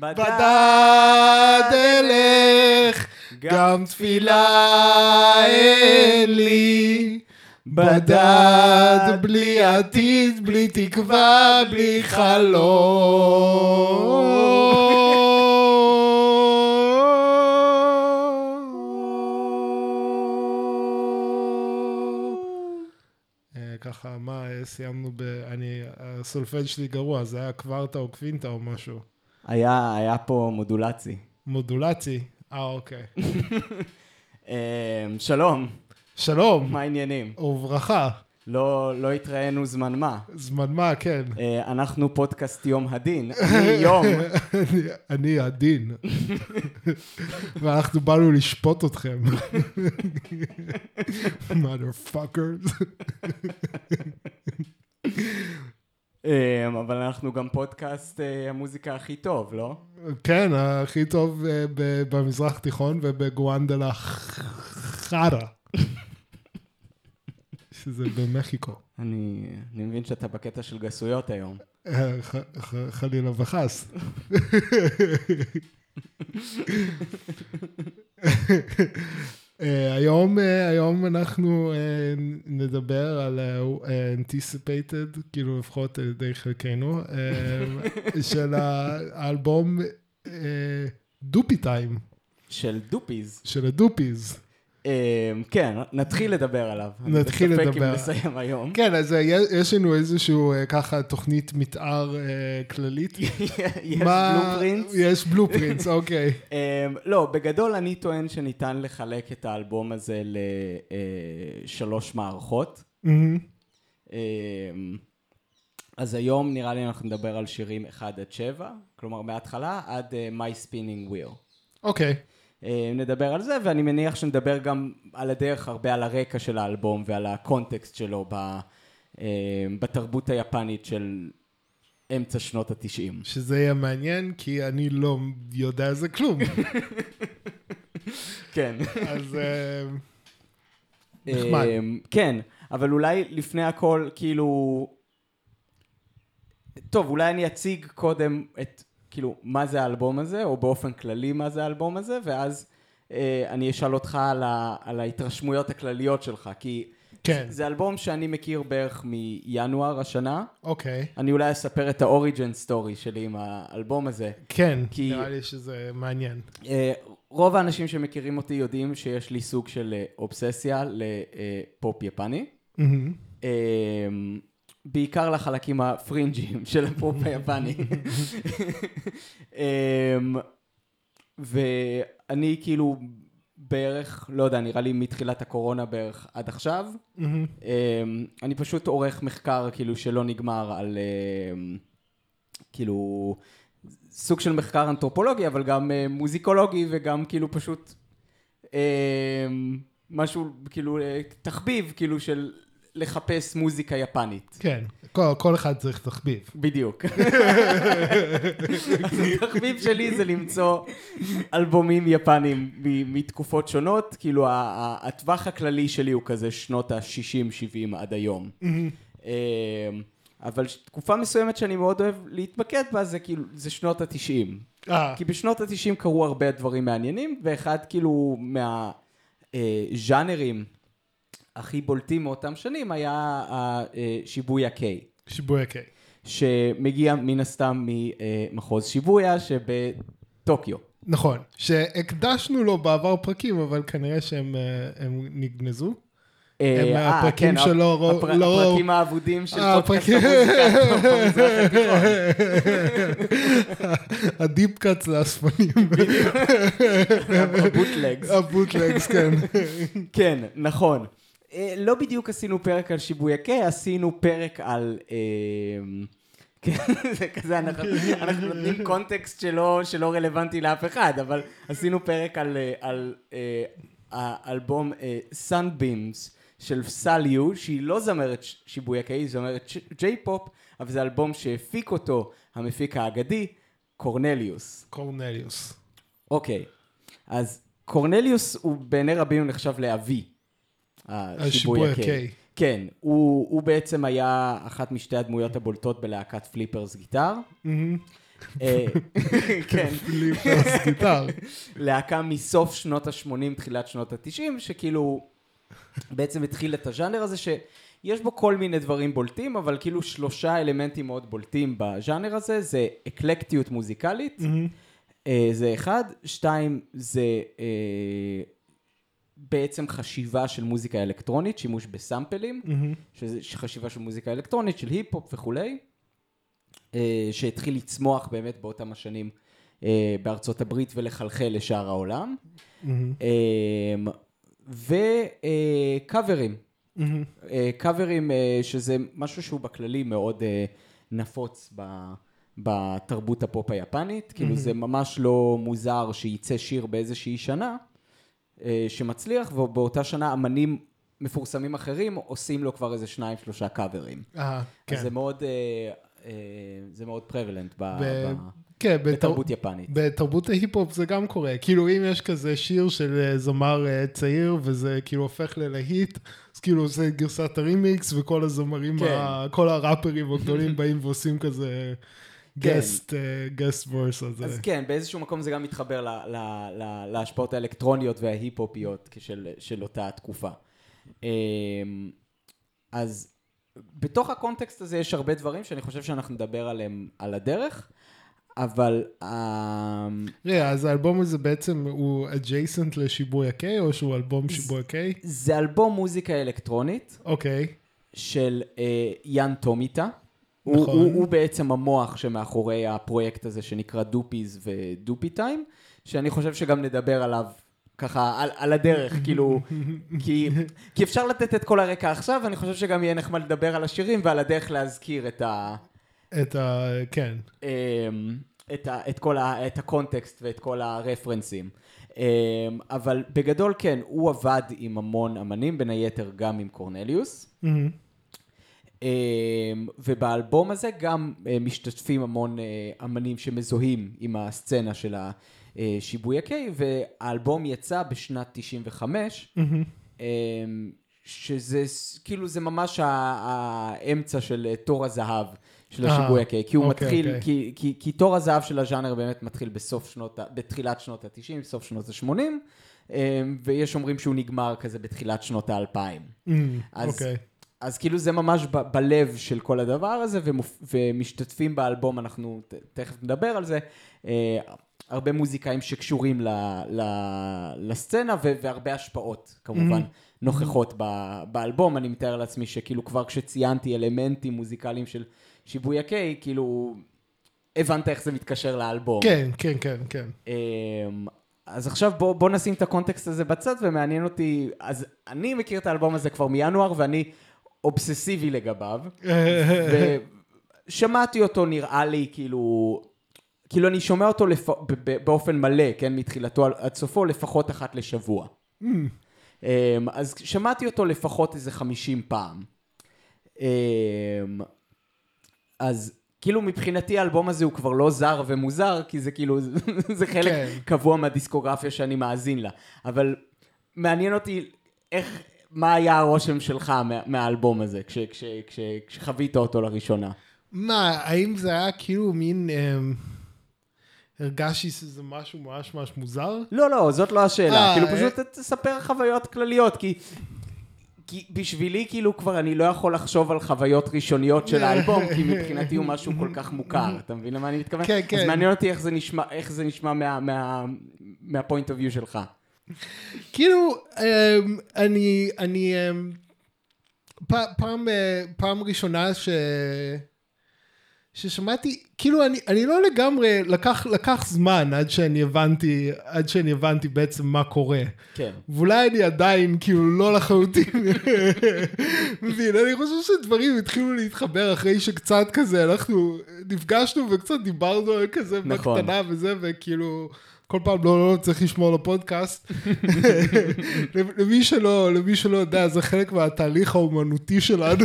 בדד אלך, גם תפילה אין לי. בדד בלי עתיד, בלי תקווה, בלי חלום. אה, ככה, מה, אה, סיימנו ב... אני, הסולפג' שלי גרוע, זה היה קוורטה או קווינטה או משהו. היה, היה פה מודולצי. מודולצי? אה, אוקיי. אה, שלום, שלום, מה העניינים? וברכה. לא, לא התראינו זמן מה. זמן מה, כן. אה, אנחנו פודקאסט יום הדין. אני יום. אני- אני הדין. ואנחנו באנו לשפוט אתכם. mother fuckers. אה, אבל אנחנו גם פודקאסט אה, המוזיקה הכי טוב, לא? כן, הכי טוב אה, במזרח התיכון ובגואנדלה חרא. שזה במחיקו. אני, אני מבין שאתה בקטע של גסויות היום. אה, חלילה וחס. אה, היום, אה, היום אנחנו אה, נדבר על אה, anticipated, כאילו לפחות על ידי חלקנו, אה, של האלבום Doopee Time, של Doopees. של ה Doopees. אה, כן, נתחיל לדבר עליו. נתחיל אני לדבר. בספק אם נסיים היום. כן, אז אה, יש לנו איזשהו אה, ככה תוכנית מתאר אה, כללית. יש blueprints. יש blueprints, אוקיי. Um, לא, בגדול אני טוען שניתן לחלק את האלבום הזה לשלוש מערכות. Um, אז היום נראה לי אנחנו נדבר על שירים 1 עד 7, כלומר מההתחלה עד My Spinning Wheel. אוקיי. Uh, נדבר על זה, ואני מניח שנדבר גם על הדרך הרבה על הרקע של האלבום ועל הקונטקסט שלו ב, uh, בתרבות היפנית של אמצע שנות התשעים. שזה יהיה מעניין, כי אני לא יודע על זה כלום. כן. אז אה, נחמד. כן, אבל אולי לפני הכל, כאילו... טוב, אולי אני אציג קודם את, כאילו, מה זה האלבום הזה, או באופן כללי מה זה האלבום הזה, ואז אה, אני אשאל אותך על, ה, על ההתרשמויות הכלליות שלך, כי כן. זה אלבום שאני מכיר בערך מינואר השנה. אוקיי. אני אולי אספר את האוריג'ן סטורי שלי עם האלבום הזה. כן, כי- נראה לי שזה מעניין. אה, רוב האנשים שמכירים אותי יודעים שיש לי סוג של אה, אובססיה לפופ יפני. מהמם. אמ, בעיקר לחלקים הפרינג'יים של הפופ היפני. אמ, ואני כאילו בערך, לא יודע, נראה לי מתחילת הקורונה בערך עד עכשיו. אמ, אני פשוט עורך מחקר כאילו שלא נגמר על אמ, כאילו סוג של מחקר אנתרופולוגי, אבל גם אה, מוזיקולוגי וגם כאילו פשוט משהו כאילו אה, תחביב כאילו של לחפש מוזיקה יפנית. כן, כל- כל אחד צריך תחביב. בדיוק. התחביב שלי זה למצוא אלבומים יפנים מתקופות שונות, כאילו הטווח הכללי שלי הוא כזה שנות ה-60-70 עד היום. מהמם. אמ, אבל תקופה מסוימת שאני מאוד אוהב להתמקד בה זה כאילו, זה שנות התשעים. אה, כי בשנות התשעים קרו הרבה דברים מעניינים, ואחד כאילו מהז'אנרים הכי בולטים מאותם שנים היה השיבויה קיי. שיבוי הקיי. שמגיע מן הסתם ממחוז שיבויה שבטוקיו. נכון, שהקדשנו לו בעבר פרקים, אבל כנראה שהם אה, נגנזו. אה, הם אה, הפרקים כן, שלא לא הפרקים האבודים של פודקאסט המוזיקה במזרח התיכון. ה deep cuts לאספנים. ה bootlegs. ה bootlegs, כן. כן, נכון. אה, לא בדיוק עשינו פרק על Shibuya-kei, עשינו פרק על... אה, כן, זה כזה, אנחנו, אנחנו נותנים קונטקסט שלא, שלא רלוונטי לאף אחד, אבל עשינו פרק על, אה, על האלבום Sunbeams של Salyu, שהיא לא זמרת ש- Shibuya-kei, היא זמרת J-pop, אבל זה אלבום שהפיק אותו המפיק האגדי, קורנליוס. קורנליוס. אוקיי, אז קורנליוס הוא בעיני רבים נחשב לאבי. ה Shibuya-kei. ה kei. כן, הוא, הוא בעצם היה אחת משתי הדמויות הבולטות בלהקת Flipper's Guitar. אה, כן, פיליפ בס גיטר. להקה מסוף שנות ה-80, תחילת שנות ה-90, שכאילו בעצם התחיל את הז'אנר הזה, שיש בו כל מיני דברים בולטים, אבל כאילו שלושה אלמנטים מאוד בולטים בז'אנר הזה, זה אקלקטיות מוזיקלית, אה, זה אחד, שתיים, זה אה, בעצם חשיבה של מוזיקה אלקטרונית, שימוש בסאמפלים, שזה חשיבה של מוזיקה אלקטרונית, של היפ-הופ וכולי, אה, שהתחיל לצמוח באמת באותם השנים אה, בארצות הברית ולחלחל לשאר העולם. וקאברים. קאברים, אה, שזה משהו שהוא בכללי מאוד אה, נפוץ ב... בתרבות הפופ היפנית, כאילו זה ממש לא מוזר שייצא שיר באיזושהי שנה אה, שמצליח, ובאותה שנה אמנים מפורסמים אחרים עושים לו כבר איזה שניים שלושה קאברים. אה, כן. אז זה מאוד, אה, אה, זה מאוד פרבלנט ב, ב- כן, בתר- בתרבות יפנית. בתרבות ההיפ-הופ זה גם קורה. כאילו, אם יש כזה שיר של אה, זמר אה, צעיר, וזה כאילו הופך ללהיט, אז כאילו זה גרסת הרימיקס, וכל הזמרים, כן. ה- כל הראפרים הגדולים באים ועושים כזה. גסט, גסט וורס הזה. אז כן, באיזשהו מקום זה גם מתחבר ל, ל, ל, להשפעות האלקטרוניות וההיפ-הופיות של, של אותה תקופה. אמ, אז בתוך הקונטקסט הזה יש הרבה דברים שאני חושב שאנחנו נדבר עליהם על הדרך, אבל אמ, רגע, אז האלבום הזה בעצם הוא adjacent לשיבוי הקיי, או שהוא אלבום שיבוי הקיי? זה אלבום מוזיקה אלקטרונית אוקיי. של אה, יאן טומיטה. הוא, נכון. הוא, הוא בעצם המוח שמאחורי הפרויקט הזה שנקרא Doopees ו-Doopee Time, שאני חושב שגם נדבר עליו ככה על, על הדרך, כאילו, כי, כי אפשר לתת את כל הרקע עכשיו, ואני חושב שגם יהיה נחמד לדבר על השירים ועל הדרך להזכיר את, ה, את ה... כן. אמ, את, ה, את כל ה, את הקונטקסט ואת כל הרפרנסים. אמ, אבל בגדול כן, הוא עבד עם המון אמנים, בין היתר גם עם קורנליוס. מהמם. אמ, ובאלבום הזה גם אה, משתתפים המון אה, אמנים שמזוהים עם הסצנה של השיבוי הקיי, והאלבום יצא בשנת 95, אמ, שזה כאילו זה ממש האמצע של אה, תור הזהב של אה, השיבוי הקיי, כי הוא אוקיי, מתחיל, אוקיי. כי, כי, כי תור הזהב של הז'אנר באמת מתחיל בסוף שנות, בתחילת שנות ה-90, סוף שנות ה-80, ויש אומרים שהוא נגמר כזה בתחילת שנות האלפיים. מהמם, אז- אוקיי. אז כאילו זה ממש ב- בלב של כל הדבר הזה, ומופ... ומשתתפים באלבום, אנחנו ת- תכף נדבר על זה, אה, הרבה מוזיקאים שקשורים ל... ל... לסצנה, ו... והרבה השפעות כמובן Mm-hmm. נוכחות ב... באלבום, אני מתאר לעצמי שכאילו כבר כשציינתי אלמנטים מוזיקליים של שיבוי הקיי, כאילו הבנת איך זה מתקשר לאלבום. כן, כן, כן, כן. אמ, אז עכשיו בוא, בוא נשים את הקונטקסט הזה בצד, ומעניין אותי, אז אני מכיר את האלבום הזה כבר מינואר, ואני אובססיבי לגביו, ושמעתי אותו נראה לי כאילו, כאילו אני שומע אותו לפ... באופן מלא, כן, מתחילתו עד- סופו, לפחות אחת לשבוע. אמ, אז שמעתי אותו לפחות איזה 50 פעם. אמ, אז כאילו מבחינתי האלבום הזה הוא כבר לא זר ומוזר, כי זה כאילו, זה חלק כן. קבוע מהדיסקוגרפיה שאני מאזין לה. אבל מעניין אותי איך, מה היה הרושם שלך מה, מהאלבום הזה, כש, כש, כש, כשחווית אותו לראשונה. מה, האם זה היה כאילו מין... אמ, הרגשתי שזה משהו ממש ממש מוזר? לא, לא, זאת לא השאלה. אה, כאילו אה. פשוט תספר חוויות כלליות, כי... כי בשבילי כאילו כבר אני לא יכול לחשוב על חוויות ראשוניות של האלבום, כי מבחינתי הוא משהו כל כך מוכר, אתה מבין למה אני מתכוון? כן, אז כן. מעניין אותי איך זה נשמע, איך זה נשמע מה, מה, מהפוינט אוף יו שלך. כאילו, אמ, אני, אני, אמ, פעם, אה, פעם ראשונה ש... ששמעתי, כאילו אני, אני לא לגמרי, לקח, לקח זמן עד שאני הבנתי, עד שאני הבנתי בעצם מה קורה. כן. ואולי אני עדיין כאילו לא לחלוטין מבין, אני חושב שדברים התחילו להתחבר אחרי שקצת כזה, אנחנו נפגשנו וקצת דיברנו על כזה נכון. בקטנה וזה, וכאילו... כל פעם לא, לא צריך לשמור לפודקאסט. למי שלא, למי שלא יודע, זה חלק מהתהליך האומנותי שלנו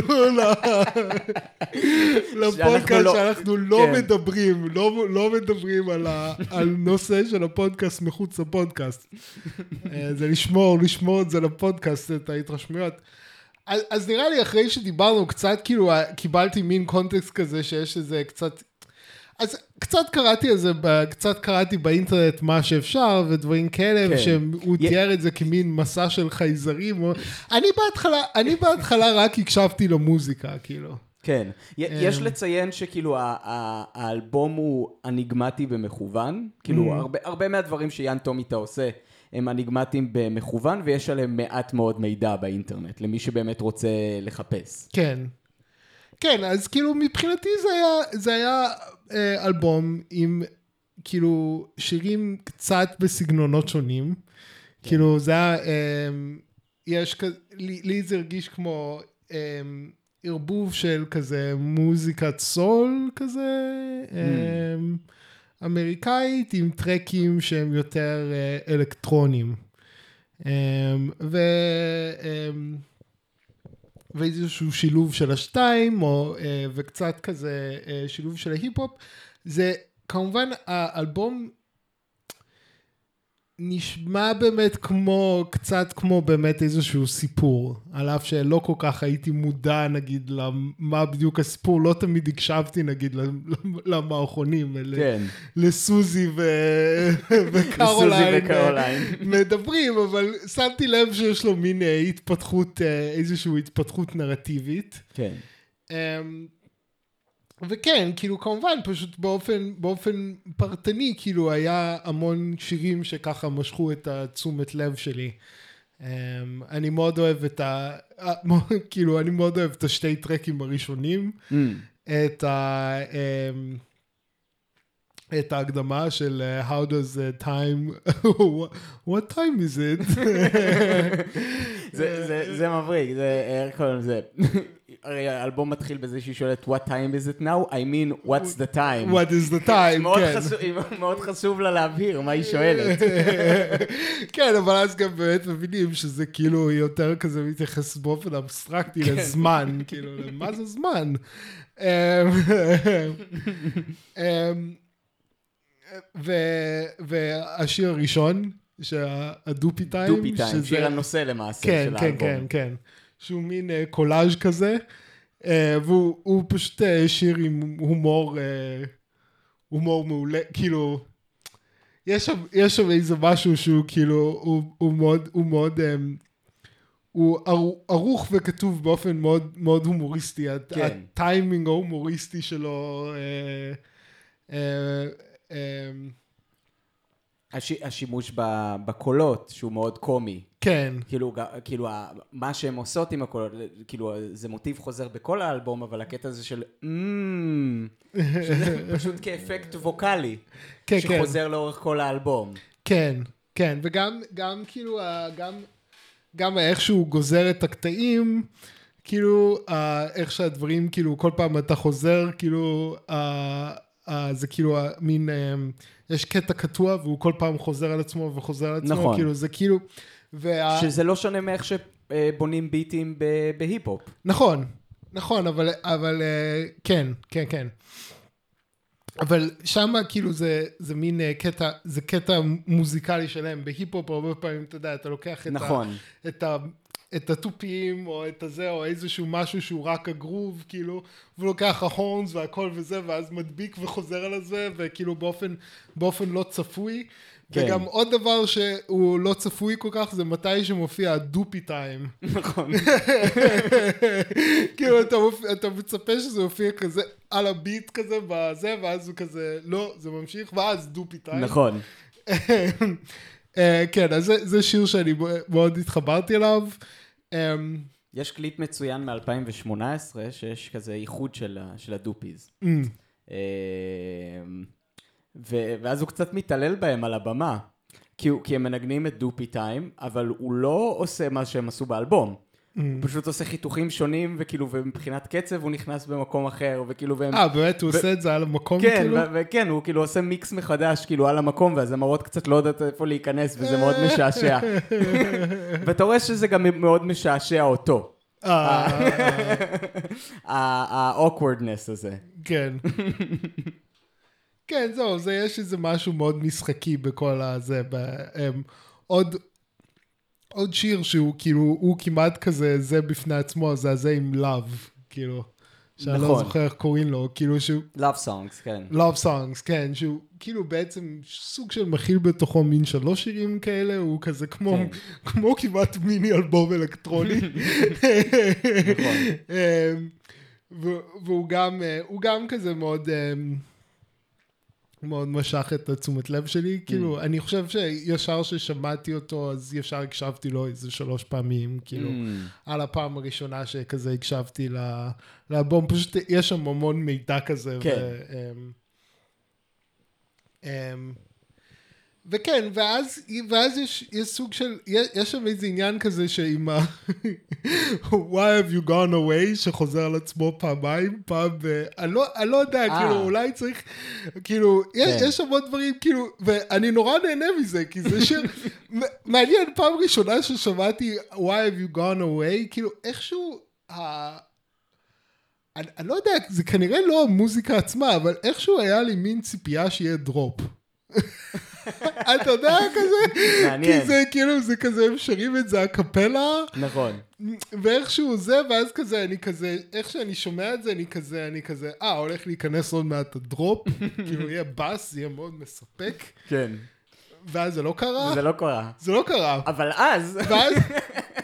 לפודקאסט, לא- שאנחנו לא כן. מדברים, לא, לא מדברים על, ה, על נושא של הפודקאסט מחוץ לפודקאסט. אה, זה לשמור, לשמור את זה לפודקאסט, את ההתרשמויות. אז, אז נראה לי אחרי שדיברנו קצת, כאילו קיבלתי מין קונטקסט כזה שיש איזה קצת... אז קצת קראתי על זה, קצת קראתי באינטרנט מה שאפשר ודברים כאלה, כן. שהוא י- תיאר את זה כמין מסע של חייזרים. או- אני בהתחלה, אני בהתחלה רק הקשבתי למוזיקה, כאילו. כן. י- יש אמ. לציין שכאילו האלבום הוא אניגמטי במכוון. כאילו Mm. הרבה- הרבה מהדברים שיאן טומיטה עושה הם אניגמטיים במכוון, ויש עליהם מעט מאוד מידע באינטרנט, למי שבאמת רוצה לחפש. כן. כן, אז כאילו מבחינתי זה היה, זה היה אה, אלבום עם כאילו שירים קצת בסגנונות שונים. כן. כאילו זה היה, אה, יש כזה, לי, לי זה הרגיש כמו אה, ערבוב של כזה מוזיקת סול כזה, אה, אמריקאית עם טרקים שהם יותר אה, אלקטרונים. ו... ואיזשהו שילוב של השתיים, או, אה, וקצת כזה אה, שילוב של ההיפ-הופ. זה כמובן האלבום נשמע באמת כמו, קצת כמו באמת איזשהו סיפור, על אף שלא כל כך הייתי מודע נגיד למה בדיוק הסיפור, לא תמיד הקשבתי נגיד למערכונים, כן. לסוזי ו... וקרוליין. לסוזי וקרוליין. מדברים, אבל שמתי לב שיש לו מין אה, התפתחות, אה, איזושהי התפתחות נרטיבית. כן. וכן, כאילו כמובן, פשוט באופן, באופן פרטני, כאילו היה המון שירים שככה משכו את התשומת לב שלי. Um, אני מאוד אוהב את ה... אה, כאילו, אני מאוד אוהב את השתי טרקים הראשונים. Mm. את ה... אמ, את ההקדמה של אה, How does the time, what time is it? זה, זה, זה מבריק, זה, איך קוראים לזה? הרי האלבום מתחיל בזה שהיא שואלת what time is it now? I mean what's the time? what is the time, כן. מאוד חשוב לה להבהיר מה היא שואלת. כן, אבל אז גם באמת מבינים שזה כאילו יותר כזה מתייחס באופן אבסטרקטי כן. לזמן, כאילו, מה זה זמן? אמ, אמ, והשיר הראשון, שהדופי טיים, דופי טיים, שיר הנושא למעשה כן, של כן, האלבום. כן, כן. שהוא מין אה, קולאז' כזה, אה, והוא הוא פשוט אה, שיר עם הומור, הומור מעולה, כאילו, יש שם, יש שם איזה משהו שהוא כאילו, הוא, הוא מאוד, הוא מאוד, הוא ער- ערוך וכתוב באופן מאוד, מאוד הומוריסטי, כן. הטיימינג ההומוריסטי שלו, אה, אה, אה, הש- השימוש ב- בקולות, שהוא מאוד קומי. כן, כאילו, כאילו, מה שהן עושות עם הקולות, כאילו, זה מוטיב חוזר בכל האלבום, אבל הקטע הזה של שזה פשוט כאפקט ווקאלי, כן, כן. שחוזר לאורך כל האלבום. כן, כן, וגם גם כאילו, גם, גם איך שהוא גוזר את הקטעים, כאילו, איך שהדברים, כאילו, כל פעם אתה חוזר, כאילו, זה כאילו מין, אמ, יש קטע קטוע והוא כל פעם חוזר על עצמו וחוזר על עצמו, נכון. כאילו, זה כאילו, וה... שזה לא שונה מאיך שבונים ביטים ב- בהיפ-הופ. נכון, נכון, אבל, אבל אה, כן, כן, כן. אבל שמה כאילו זה, זה מין אה, קטע, זה קטע מוזיקלי שלהם. בהיפ-הופ הרבה פעמים, אתה יודע, אתה לוקח את, נכון. ה, את, ה, את התופים, או את הזה, או איזשהו משהו שהוא רק הגרוב, כאילו, והוא לוקח ה horns והכל וזה, ואז מדביק וחוזר על זה, וכאילו באופן, באופן לא צפוי. כן. וגם עוד דבר שהוא לא צפוי כל כך, זה מתי שמופיע ה Doopee Time. נכון. כאילו אתה, מופיע, אתה מצפה שזה יופיע כזה על הביט כזה בזה ואז הוא כזה לא זה ממשיך ואז Doopee Time. נכון. אה, כן אז זה, זה שיר שאני מאוד התחברתי אליו. אה, יש קליפ מצוין מ-2018, שיש כזה איחוד של, של ה Doopees. אה, ו- ואז הוא קצת מתעלל בהם על הבמה. כי, הוא, כי הם מנגנים את דופי טיים, אבל הוא לא עושה מה שהם עשו באלבום. הוא פשוט עושה חיתוכים שונים, וכאילו, ומבחינת קצב הוא נכנס במקום אחר, וכאילו, והם... אה באמת הוא עושה את זה על המקום כן, כאילו? ו- וכן, הוא כאילו עושה מיקס מחדש, כאילו, על המקום, והזמרות קצת לא יודעת איפה להיכנס, וזה מאוד משעשע. ואתה רואה שזה גם מאוד משעשע אותו. אה, ה-awkwardness הזה. כן. כן זהו זה יש איזה משהו מאוד משחקי בכל הזה. ב, עוד. עוד שיר שהוא כאילו, הוא כמעט כזה זה בפני עצמו, זה הזה עם לאב, כאילו. שאני לא נכון. זוכר איך קוראים לו, כאילו שהוא... Love songs, כן. Love Songs, כן, שהוא כאילו בעצם סוג של מכיל בתוכו מין שלוש שירים כאלה, הוא כזה כמו, כן. כמו כמעט מיני אלבום אלקטרוני. נכון. אמ, והוא גם, אה, הוא גם כזה מאוד, אמ, מאוד משך את התשומת לב שלי, כאילו, Mm. אני חושב שישר ששמעתי אותו, אז ישר הקשבתי לו איזה שלוש פעמים, כאילו, Mm. על הפעם הראשונה שכזה הקשבתי לאלבום, פשוט יש שם המון מידע כזה. כן. ו, אמ, אמ, וכן, ואז, ואז יש, יש סוג של, יש, יש שם איזה עניין כזה שעם ה... Why have you gone away, שחוזר על עצמו פעמיים, פעם ב... אני לא, אני לא יודע, אה. כאילו, אולי צריך, כאילו, יש, כן. יש המון דברים, כאילו, ואני נורא נהנה מזה, כי זה שיר, מ- מעניין, פעם ראשונה ששמעתי Why have you gone away, כאילו, איכשהו, ה... אני, אני לא יודע, זה כנראה לא המוזיקה עצמה, אבל איכשהו היה לי מין ציפייה שיהיה דרופ. אתה יודע כזה? מעניין. כי זה כאילו, זה כזה, הם שרים את זה הקפלה, נכון. ואיכשהו זה, ואז כזה, אני כזה, איך שאני שומע את זה, אני כזה, אני כזה, אה, הולך להיכנס עוד מעט הדרופ, כאילו יהיה בס, יהיה מאוד מספק, כן. ואז זה לא קרה, זה לא קרה. זה לא קרה. אבל אז... ואז,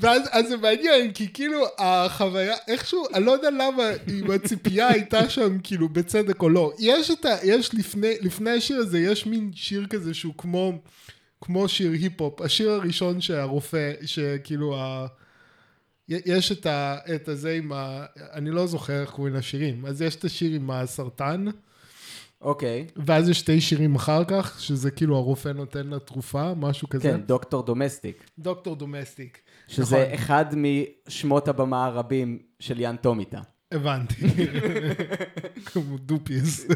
ואז אז זה מעניין, כי כאילו החוויה, איכשהו, אני לא יודע למה, אם הציפייה הייתה שם כאילו בצדק או לא. יש את ה... יש לפני, לפני השיר הזה, יש מין שיר כזה שהוא כמו, כמו שיר היפ-הופ. השיר הראשון שהרופא, שכאילו ה... יש את, ה, את הזה עם ה... אני לא זוכר איך קוראים לשירים. אז יש את השיר עם הסרטן, אוקיי. ואז יש שתי שירים אחר כך, שזה כאילו הרופא נותן לה תרופה, משהו כזה. כן, דוקטור דומסטיק. דוקטור דומסטיק. שזה נכון. אחד משמות הבמה הרבים של יאן טומיטה. הבנתי. כמו Doopees.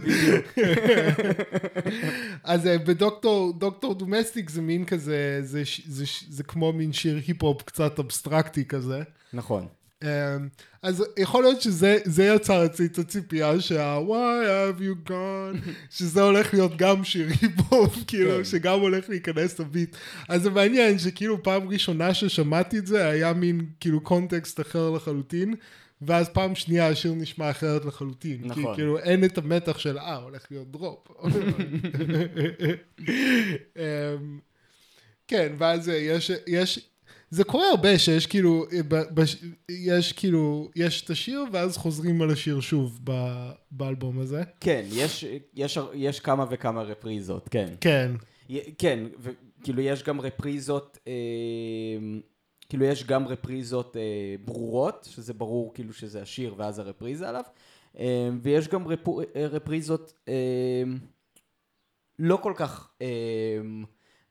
אז אה, ב Doctor Doctor Domestic זה מין כזה, זה, זה, ש- זה כמו מין שיר היפ-הופ קצת אבסטרקטי כזה. נכון. אמ, אז יכול להיות שזה זה יצר אצלי את הציפייה שה- why have you gone, שזה הולך להיות גם שיר היפ-הופ, כאילו, כן. שגם הולך להיכנס לביט. אז זה מעניין שכאילו פעם ראשונה ששמעתי את זה היה מין כאילו קונטקסט אחר לחלוטין. ואז פעם שנייה השיר נשמע אחרת לחלוטין. כי נכון. כאילו אין את המתח של אה, הולך להיות דרופ. אמ, כן, ואז יש, יש, זה קורה הרבה שיש כאילו, ב- בש- יש כאילו, יש את השיר ואז חוזרים על השיר שוב ב- באלבום הזה. כן, יש, יש, יש כמה וכמה רפריזות, כן. כן, י- כן, וכאילו יש גם רפריזות, אה, כאילו יש גם רפריזות אה, ברורות, שזה ברור כאילו שזה השיר ואז הרפריזה עליו, אה, ויש גם רפו, אה, רפריזות אה, לא כל כך אה,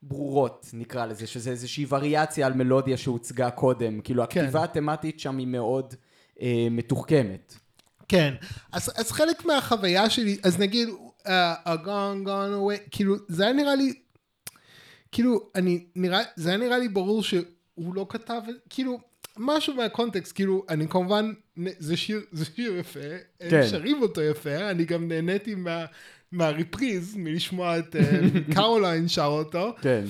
ברורות, נקרא לזה, שזה איזושהי וריאציה על מלודיה שהוצגה קודם, כאילו כן. הכתיבה התמטית שם היא מאוד אה, מתוחכמת. כן. אז, אז חלק מהחוויה שלי, אז נגיד, uh, a gone gone away, כאילו, זה היה נראה לי, כאילו, אני, נראה, זה היה נראה לי ברור שהוא לא כתב, כאילו, משהו מהקונטקסט, כאילו, אני כמובן, זה שיר, זה שיר יפה, הם כן. שרים אותו יפה, אני גם נהניתי מה, מהריפריז, מלשמוע את אה, קרוליין שר אותו, כן.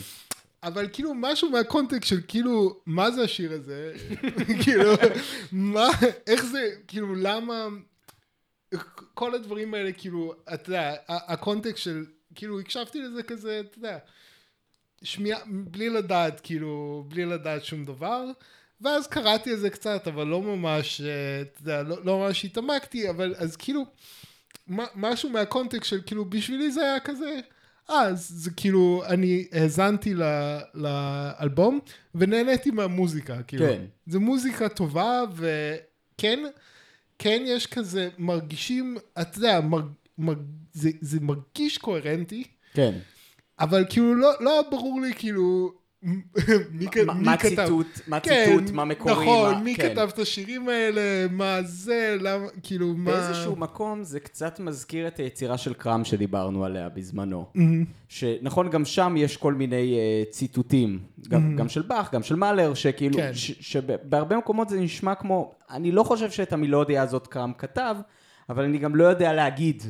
אבל כאילו משהו מהקונטקסט של כאילו, מה זה השיר הזה? כאילו, מה, איך זה, כאילו, למה, כל הדברים האלה, כאילו, אתה יודע, הקונטקסט של, כאילו, הקשבתי לזה כזה, אתה יודע, שמיעה, בלי לדעת, כאילו, בלי לדעת שום דבר, ואז קראתי על זה קצת, אבל לא ממש, אה, אתה יודע, לא, לא ממש התעמקתי, אבל אז כאילו, משהו מהקונטקסט של כאילו בשבילי זה היה כזה, אה, אז זה כאילו, אני האזנתי ל- לאלבום ונהניתי מהמוזיקה, כאילו. כן. זה מוזיקה טובה, וכן, כן יש כזה, מרגישים, אתה יודע, מר, מר, זה, זה מרגיש קוהרנטי, כן. אבל כאילו לא, לא ברור לי כאילו, מי, מה- מי מה כתב. ציטוט, מה כן, ציטוט, מה מקורי, נכון, מה... מי כן. כתב את השירים האלה, מה זה, למה, כאילו, מה... באיזשהו מקום זה קצת מזכיר את היצירה של קראם שדיברנו עליה בזמנו. מהמם. שנכון, גם שם יש כל מיני uh, ציטוטים, גם, גם של באך, גם של מאלר, שכאילו, כן. ש- שבהרבה מקומות זה נשמע כמו, אני לא חושב שאת המילודיה הזאת קראם כתב, אבל אני גם לא יודע להגיד,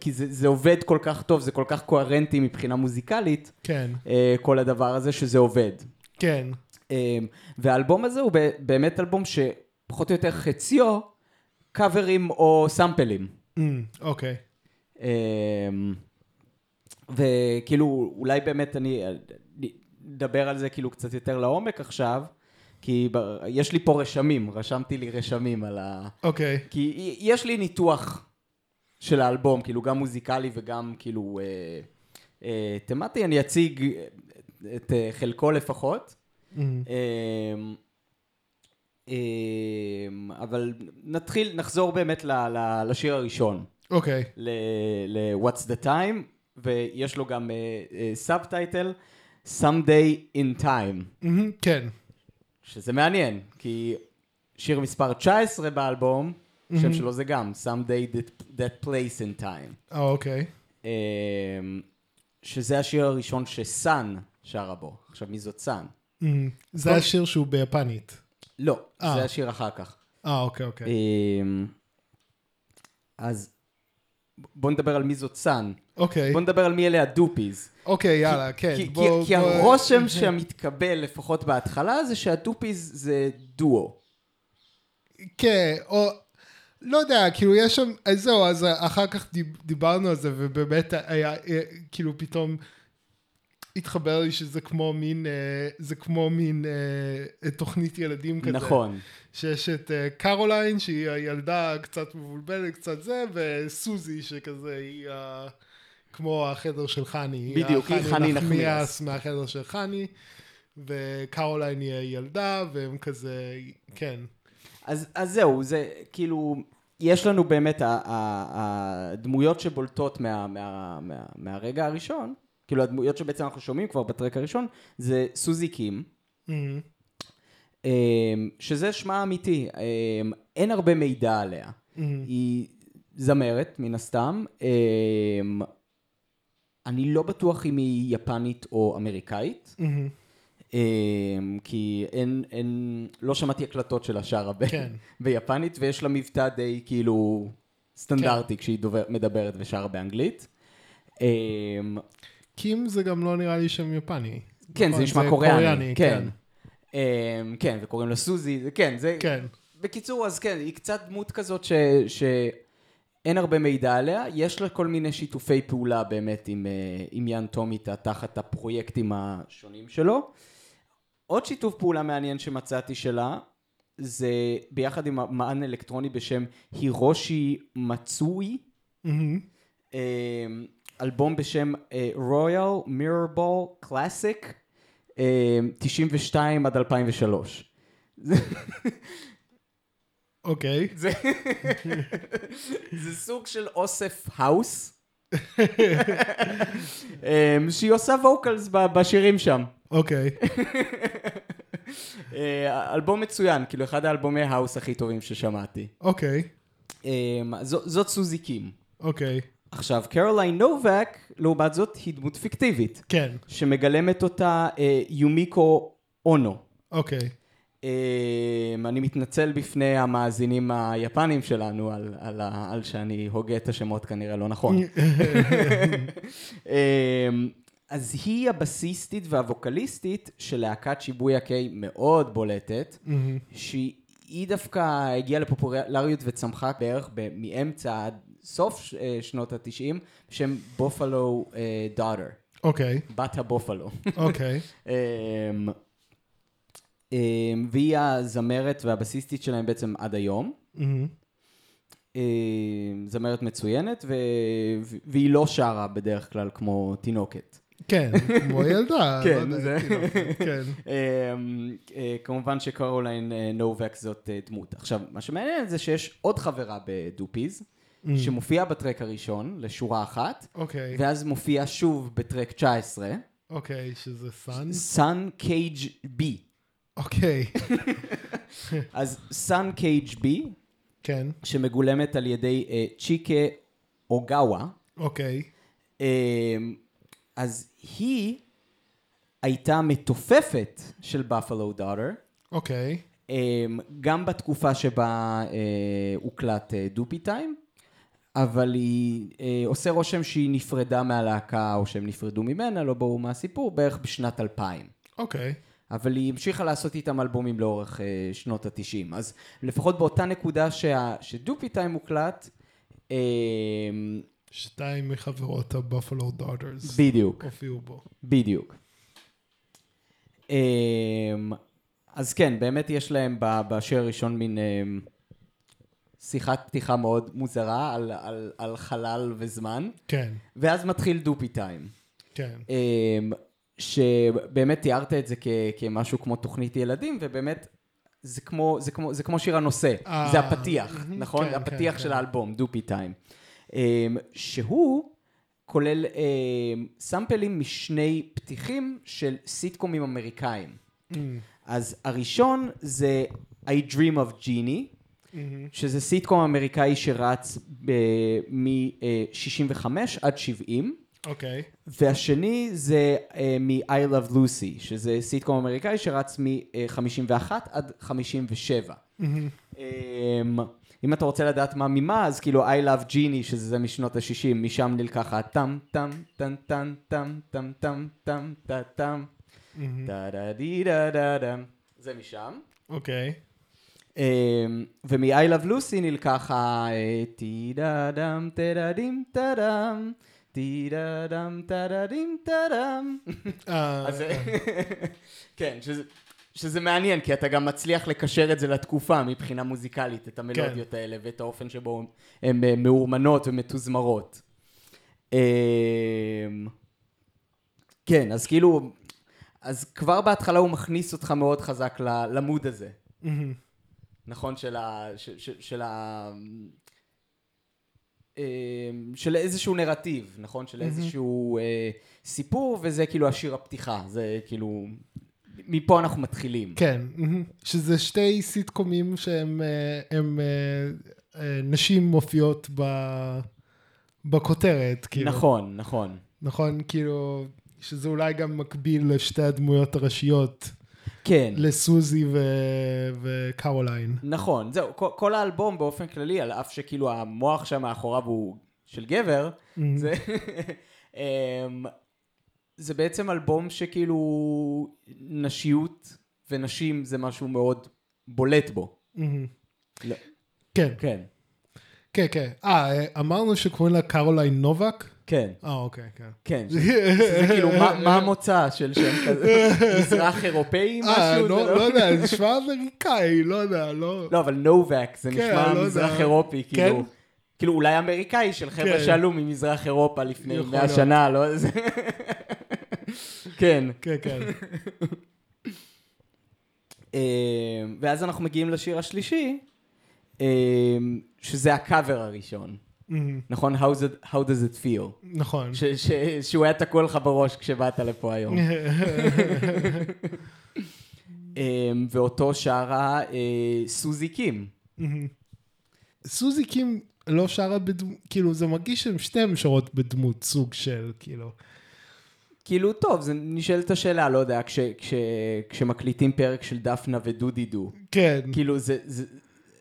כי זה, זה עובד כל כך טוב, זה כל כך קוהרנטי מבחינה מוזיקלית, כן, uh, כל הדבר הזה, שזה עובד. כן, אמ, והאלבום הזה הוא באמת אלבום שפחות או יותר חציו קאברים או סאמפלים. אמ, אוקיי. אמ, וכאילו, אולי באמת אני אדבר על זה כאילו קצת יותר לעומק עכשיו, כי ב- יש לי פה רשמים, רשמתי לי רשמים על ה... אוקיי. כי יש לי ניתוח של האלבום, כאילו גם מוזיקלי וגם כאילו אה, אה, תמטי, אני אציג את אה, חלקו לפחות. אמ, אמ, אמ, אבל נתחיל, נחזור באמת ל- ל- לשיר הראשון, אוקיי. ל-What's the Time, ויש לו גם subtitle, Someday in Time, אמ, כן. שזה מעניין, כי שיר מספר 19 באלבום, השם שלו זה גם Someday that, that place in time, אה, אוקיי. אמ, שזה השיר הראשון שסאן שרה בו. עכשיו, מי זאת סאן? אמ, זה טוב. השיר שהוא ביפנית. לא, אה. זה השיר אחר כך. אה, אוקיי, אוקיי. אמ, אז בוא נדבר על מי זאת סאן. אוקיי. בוא נדבר על מי אלה הדופיז. אוקיי, יאללה, כן. כי, בוא- כי, כי בוא- הרושם שמתקבל, לפחות בהתחלה, זה שהדופיז זה דואו. כן, או... לא יודע, כאילו יש שם, אז זהו, אז אחר כך דיב- דיברנו על זה, ובאמת היה, אה, כאילו פתאום התחבר לי שזה כמו מין, אה, זה כמו מין אה, תוכנית ילדים כזה. נכון. שיש את אה, קרוליין, שהיא הילדה קצת מבולבלת, קצת זה, וסוזי, שכזה היא ה- כמו החדר של חני. בדיוק, היא חני נחמיאס. מהחדר של חני, וקרוליין היא הילדה, והם כזה, כן. אז, אז זהו, זה כאילו, יש לנו באמת הדמויות שבולטות מה, מה, מה, מהרגע הראשון, כאילו הדמויות שבעצם אנחנו שומעים כבר בטרק הראשון, זה סוזי קים, אמ, אמ, שזה שמה האמיתי, אמ, אין הרבה מידע עליה. אמ, היא זמרת, מן הסתם. אני לא בטוח אם היא יפנית או אמריקאית, אמ, אמ, כי אין, אין, לא שמעתי הקלטות שלה שרה ב- כן. ביפנית, ויש לה מבטא די כאילו סטנדרטי כן. כשהיא דובר, מדברת ושרה באנגלית. אמ, קים זה גם לא נראה לי שם יפני. כן, נכון? זה נשמע קוריאני, כן. כן. אמ, כן, וקוראים לה סוזי, כן, זה... כן. בקיצור, אז כן, היא קצת דמות כזאת ש... שאין הרבה מידע עליה, יש לה כל מיני שיתופי פעולה באמת עם, אה, עם יאן טומיטה תחת הפרויקטים השונים שלו. עוד שיתוף פעולה מעניין שמצאתי שלה, זה ביחד עם אמן אלקטרוני בשם הירושי מצוי, אמ, אה, אלבום בשם אה, Royal Mirrorball Classic, אה, 92 עד 2003. אוקיי. זה, זה סוג של אוסף האוס, אמ, שהיא עושה vocals בשירים שם. אוקיי. אה, אלבום מצוין, כאילו אחד האלבומי האוס הכי טובים ששמעתי. אוקיי. אמ, זאת סוזי קים. אוקיי. עכשיו, קרוליין נובק, לעומת זאת, היא דמות פיקטיבית, כן. שמגלמת אותה אה, יומיקו אונו. אוקיי. אמ, אני מתנצל בפני המאזינים היפנים שלנו על, על, על שאני הוגה את השמות כנראה לא נכון. אמ, אז היא הבסיסטית והווקליסטית של להקת שיבויה קיי מאוד בולטת, אמ, שהיא דווקא הגיעה לפופולריות וצמחה בערך מאמצע עד סוף אה, שנות התשעים, בשם בופלו דאטר, אוקיי. בת הבופלו. אוקיי. אמ, והיא הזמרת והבסיסטית שלהם בעצם עד היום. אמ, זמרת מצוינת, ו... והיא לא שרה בדרך כלל כמו תינוקת. כן, כמו ילדה. כן, לא יודע, זה- כן. אמ, אה, כמובן שקרוליין אה, נובק זאת אה, דמות. עכשיו, מה שמעניין זה שיש עוד חברה ב Doopees. שמופיעה בטרק הראשון לשורה אחת, אוקיי. ואז מופיעה שוב בטרק 19, אוקיי, שזה סאן. סאן קייג' בי. אוקיי. אז סאן קייג' בי, כן. שמגולמת על ידי אה, צ'יקה אוגאווה, אוקיי. אה, אז היא הייתה מתופפת של Buffalo Daughter, אוקיי. אה, גם בתקופה שבה אה, הוקלט אה, Doopee Time, אבל היא אה, עושה רושם שהיא נפרדה מהלהקה, או שהם נפרדו ממנה, לא ברור מה הסיפור, בערך בשנת 2000. אוקיי. אבל היא המשיכה לעשות איתם אלבומים לאורך אה, שנות התשעים. אז לפחות באותה נקודה שה, שדופי טיים מוקלט, אה, שתיים מחברות הבופלו דוטרס בדיוק, הופיעו בו. בדיוק. אמ, אז כן, באמת יש להם בשיר הראשון מין אמ, שיחת פתיחה מאוד מוזרה על, על, על חלל וזמן, כן, ואז מתחיל דופי טיים. כן. אמ, שבאמת תיארת את זה כ, כמשהו כמו תוכנית ילדים, ובאמת זה כמו, זה כמו, זה כמו שיר הנושא, אה, זה הפתיח, נכון? כן, הפתיח כן, של כן. האלבום, דופי טיים. אמ, שהוא כולל אמ, סאמפלים משני פתיחים של סיטקומים אמריקאים. Mm, אז הראשון זה I Dream of Genie, מהמם. שזה סיטקום אמריקאי שרץ מ-65 עד 70. אוקיי. והשני זה אה, מ-I Love Lucy, שזה סיטקום אמריקאי שרץ מ-51 עד 57. מהמם. אמ, אם אתה רוצה לדעת מה ממה, אז כאילו I Love Jeannie, שזה משנות ה-60, משם נלקח הטם טם טם טם טם טם טם טם טם טם מהמם. דה דה די דה דה דם. זה משם. אוקיי. אמ, ומ-I Love Lucy נלקח ה... טי דה דם טה דה דים טה דם טי דה דם טה דה דים טה דם אה, אז כן, שזה, מעניין, כי אתה גם מצליח לקשר את זה לתקופה מבחינה מוזיקלית, את המלודיות האלה ואת האופן שבו הן אה, מאורמנות ומתוזמרות. אמ, כן, אז כאילו, אז כבר בהתחלה הוא מכניס אותך מאוד חזק למוד הזה. נכון? ה... של ה... אמ, של איזשהו נרטיב, נכון? של איזשהו אה, סיפור, וזה כאילו השיר הפתיחה, זה כאילו... מפה אנחנו מתחילים. כן. שזה שתי סיטקומים שהם אה, הם, אה, נשים מופיעות ב- בכותרת, כאילו. נכון, נכון. נכון, כאילו, שזה אולי גם מקביל לשתי הדמויות הראשיות, כן, לסוזי ו- וקרוליין. נכון. זהו, כל, כל האלבום באופן כללי, על אף שכאילו המוח שם מאחוריו הוא של גבר, זה... אמ, זה בעצם אלבום שכאילו נשיות ונשים זה משהו מאוד בולט בו. מהמם. לא. כן, כן, כן, כן. אה, אמרנו שקוראים לה קרוליין נובק? כן, אה, אוקיי, כן. כן. שזה כאילו, מה, המוצא של שם כזה? מזרח אירופאי אה, משהו? זה לא לא יודע, זה נשמע אמריקאי, לא יודע, לא... לא, אבל נובק זה כן, נשמע לא. מזרח אירופי, כן? כאילו. כאילו אולי אמריקאי של חבר'ה כן. שעלו ממזרח אירופה לפני יכול 100 להיות. שנה, לא? זה- כן. כן, כן. אה, ואז אנחנו מגיעים לשיר השלישי, אה, שזה הקאבר הראשון. מהמם. נכון? How does it- How does it feel? נכון. ש- ש- שהוא היה תקוע לך בראש כשבאת לפה היום. אה, ואותו שרה אה, סוזי קים. מהמם. סוזי קים לא שרה בדמות, כאילו זה מרגיש שהן שתיהן שרות בדמות סוג של, כאילו. כאילו, טוב, זה נשאלת השאלה, לא יודע, כש, כש, כשמקליטים פרק של דפנה ודודי דו, כן. כאילו, זה, זה,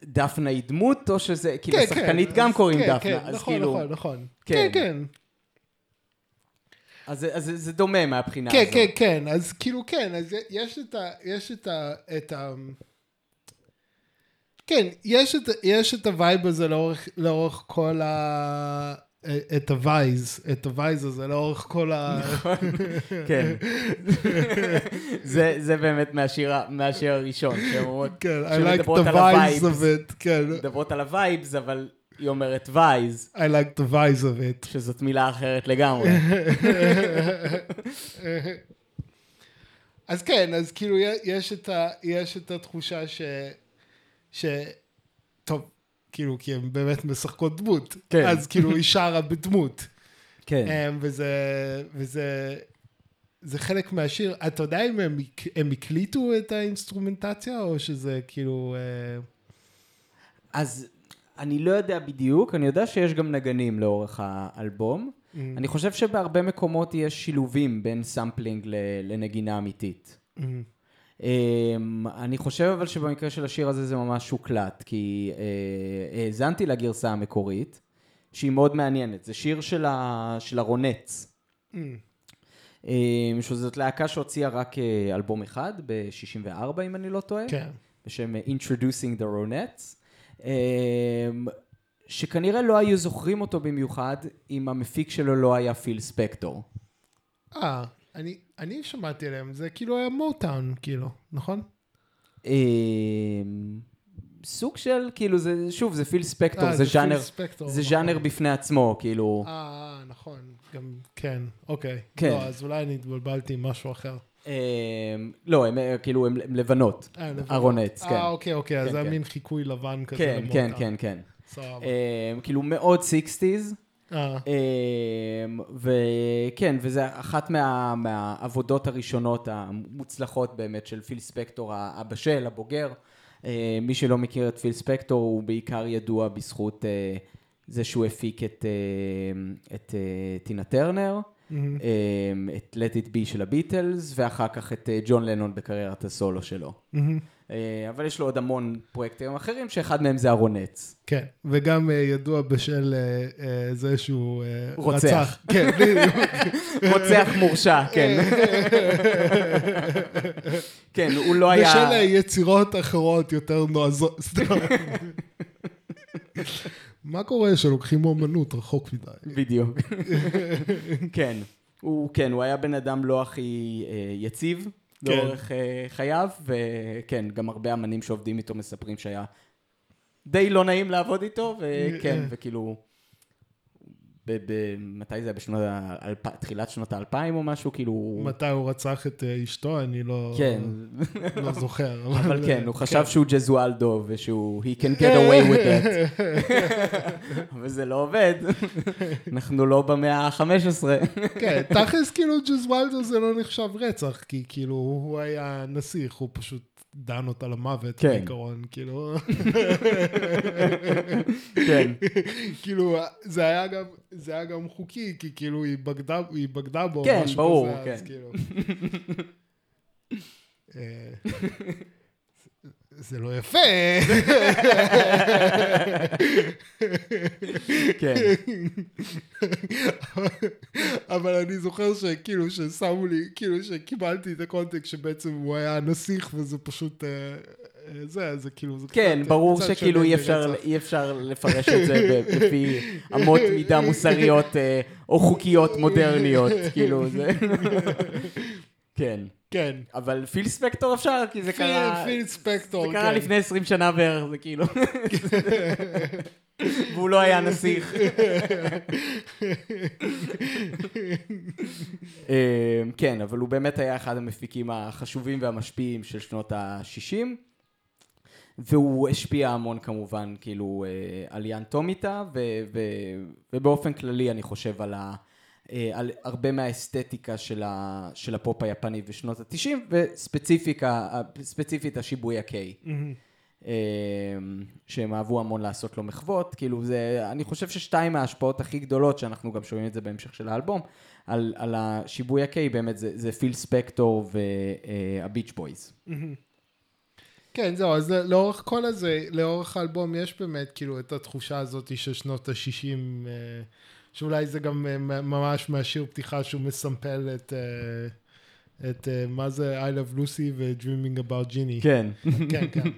דפנה היא דמות, או שזה, כאילו, כן, לשחקנית כן, גם אז- קוראים כן, דפנה, כן, אז נכון, כאילו, נכון, נכון. כן. כן, כן. אז, אז זה- זה דומה מהבחינה כן, הזאת. כן, כן, אז כאילו כן, אז יש את ה... יש את ה... את ה... כן, יש את, יש את ה vibe הזה לאורך, לאורך כל ה... את ה vice, את ה vice הזה לאורך כל ה... כן. זה, זה באמת מהשיר, הראשון, שהן אומרות, כן, I like the vibes of it, כן, מדברות על ה vibes, אבל היא אומרת vice, I like the vibes of it. שזאת מילה אחרת לגמרי. אז כן, אז כאילו יש את, ה, יש את התחושה ש... ש... טוב, כאילו, כי הן באמת משחקות דמות. כן. אז כאילו היא שרה בדמות. כן. אמ, וזה, וזה, זה חלק מהשיר. אתה יודע אם הם, הם הקליטו את האינסטרומנטציה, או שזה כאילו... אה, אז אני לא יודע בדיוק, אני יודע שיש גם נגנים לאורך האלבום. Mm. אני חושב שבהרבה מקומות יש שילובים בין sampling לנגינה אמיתית. אמ, אמ, אני חושב אבל שבמקרה של השיר הזה זה ממש הוקלט, כי אה, האזנתי לגרסה המקורית, שהיא מאוד מעניינת. זה שיר של, ה, של הרונץ. אמ, אה, שזאת להקה שהוציאה רק אה, אלבום אחד, ב-64 אם אני לא טועה, כן. בשם אה, Introducing the Ronettes, אה, שכנראה לא היו זוכרים אותו במיוחד אם המפיק שלו לא היה פיל ספקטור. אה, אני, אני שמעתי עליהם, זה כאילו היה מוטאון, כאילו, נכון? אה, סוג של, כאילו, זה, שוב, זה פיל ספקטור, אה, זה פיל ז'אנר, ספקטור, זה נכון. ז'אנר בפני עצמו, כאילו. אה, נכון, גם, כן, אוקיי. כן. לא, אז אולי אני התבלבלתי עם משהו אחר. אה, לא, הם אה, כאילו, הם הם לבנות. אה, לבנות. הרונטס, כן. אה, אוקיי, אוקיי, אז כן, זה היה כן. מין חיקוי לבן כזה כן, כן. כן, כן. סבבה. אה, כאילו, מאוד sixties. אה, אמ, וכן, וזה אחת מה, מהעבודות הראשונות המוצלחות באמת של פיל ספקטור הבשל, הבוגר. אה, מי שלא מכיר את פיל ספקטור הוא בעיקר ידוע בזכות אה, זה שהוא הפיק את, אה, את אה, טינה טרנר, את Let It Be של הביטלס, ואחר כך את אה, ג'ון לנון בקריירת הסולו שלו. מהמם. אה, אבל יש לו עוד המון פרויקטים אחרים, שאחד מהם זה הרונץ. כן, וגם אה, ידוע בשל אה, אה, זה שהוא אה. רצח. כן, בדיוק. רוצח מורשע, כן. כן, הוא לא היה... בשל אה, יצירות אחרות יותר נועזות. מה קורה שלוקחים אומנות רחוק מדי? בדיוק. כן. הוא, כן, הוא היה בן אדם לא הכי אה, יציב כן. לאורך אה, חייו, וכן, גם הרבה אמנים שעובדים איתו מספרים שהיה די לא נעים לעבוד איתו, וכן, אה. וכאילו... מתי זה היה? בשנות האלפ... תחילת שנות האלפיים או משהו? כאילו... מתי הוא רצח את אה, אשתו? אני לא כן, לא זוכר. אבל כן, הוא חשב שהוא ג'זואלדו ושהוא he can get away with that. אבל זה לא עובד, אנחנו לא במאה ה-15. כן, תכלס כאילו ג'זוולדו זה לא נחשב רצח, כי כאילו הוא היה נסיך, הוא פשוט דן אותה למוות כן. בעיקרון, כאילו, כן, כאילו זה היה גם, זה היה גם חוקי, כי כאילו היא בגדה, היא בגדה בו, כן, משהו ברור, כזה, אז כן. כאילו. זה לא יפה. כן, אבל אני זוכר שכאילו ששמו לי, כאילו שקיבלתי את הקונטקסט שבעצם הוא היה נסיך וזה פשוט, אה, אה, זה, זה כאילו, זה כן, קצת- ברור קצת שכאילו אי אפשר. אי אפשר לפרש את זה לפי אמות מידה מוסריות אה, או חוקיות מודרניות, כאילו זה... כן, כן. אבל פיל ספקטור אפשר, כי זה פיל, קרה... פיל ספקטור, זה קרה כן. לפני 20 שנה בערך, זה כאילו... והוא לא היה נסיך. אה, כן, אבל הוא באמת היה אחד המפיקים החשובים והמשפיעים של שנות ה-60, והוא השפיע המון כמובן, כאילו, אה, על יאן טומיטה, ובאופן כללי אני חושב על, ה- על הרבה מהאסתטיקה של, ה- של הפופ היפני בשנות ה-90, וספציפית השיבויה קיי. מהמם. אה, שהם אהבו המון לעשות לו מחוות, כאילו זה, אני חושב ששתיים מההשפעות הכי גדולות, שאנחנו גם שומעים את זה בהמשך של האלבום, על, על השיבויה קיי באמת זה, זה פיל ספקטור והביץ' בויז. כן, זהו, אז לאורך כל הזה, לאורך האלבום יש באמת כאילו את התחושה הזאת של שנות ה-60, שאולי זה גם אה, ממש מהשיר פתיחה שהוא מסמפל את, אה, את אה, מה זה I Love Lucy ו-Dreaming About Ginny. כן. כן, כן.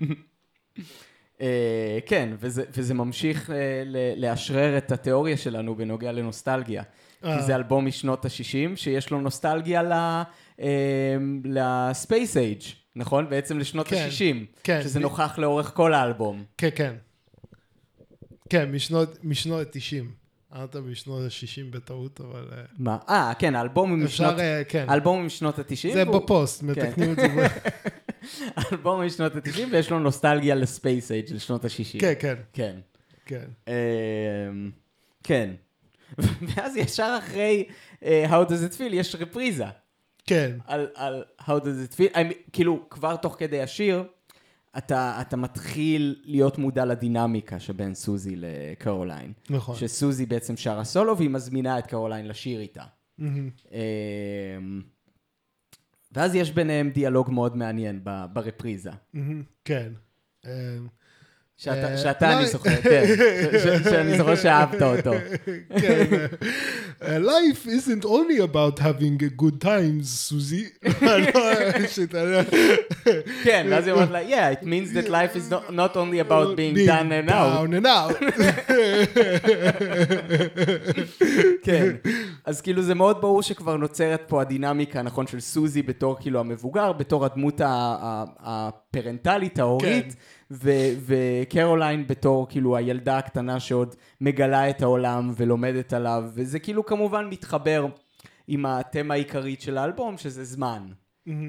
אה, כן, וזה, וזה ממשיך ל- לאשרר את התיאוריה שלנו בנוגע לנוסטלגיה. אה. כי זה אלבום משנות ה-60, שיש לו נוסטלגיה ל- לספייס אייג', נכון? בעצם לשנות כן, ה-60. כן. שזה נוכח לאורך כל האלבום. כן, כן. כן, משנות ה-90. אמרת משנות ה-60 בטעות, אבל אה, מה? אה, כן, האלבום הוא אפשר, משנות... אה, כן. האלבום הוא משנות ה-90. זה בפוסט, מתקנים את זה. הוא משנות ה-90 ויש לו נוסטלגיה לספייס אייג' של שנות ה-60. כן, כן, כן. כן. אמ, כן. ואז ישר אחרי אה, How does it feel יש רפריזה כן, על, על How does it feel. I mean, כאילו, כבר תוך כדי השיר, אתה, אתה מתחיל להיות מודע לדינמיקה שבין סוזי לקרוליין. נכון. שסוזי בעצם שרה סולו והיא מזמינה את קרוליין לשיר איתה. אמ, ואז יש ביניהם דיאלוג מאוד מעניין ברפריזה. מהמם. כן. אה, שאתה, אה, שאתה לא- אני זוכר, כן. שאני זוכר שאהבת אותו. כן. life isn't only about having good times, סוזי. כן, ואז היא אומרת לה, yeah, it means that life is not, only about being down and out. down and out. כן. אז כאילו זה מאוד ברור שכבר נוצרת פה הדינמיקה, נכון, של סוזי בתור כאילו המבוגר, בתור הדמות הפרנטלית, ההורית, כן. וקרוליין בתור כאילו הילדה הקטנה שעוד מגלה את העולם ולומדת עליו, וזה כאילו כמובן מתחבר עם התמה העיקרית של האלבום, שזה זמן.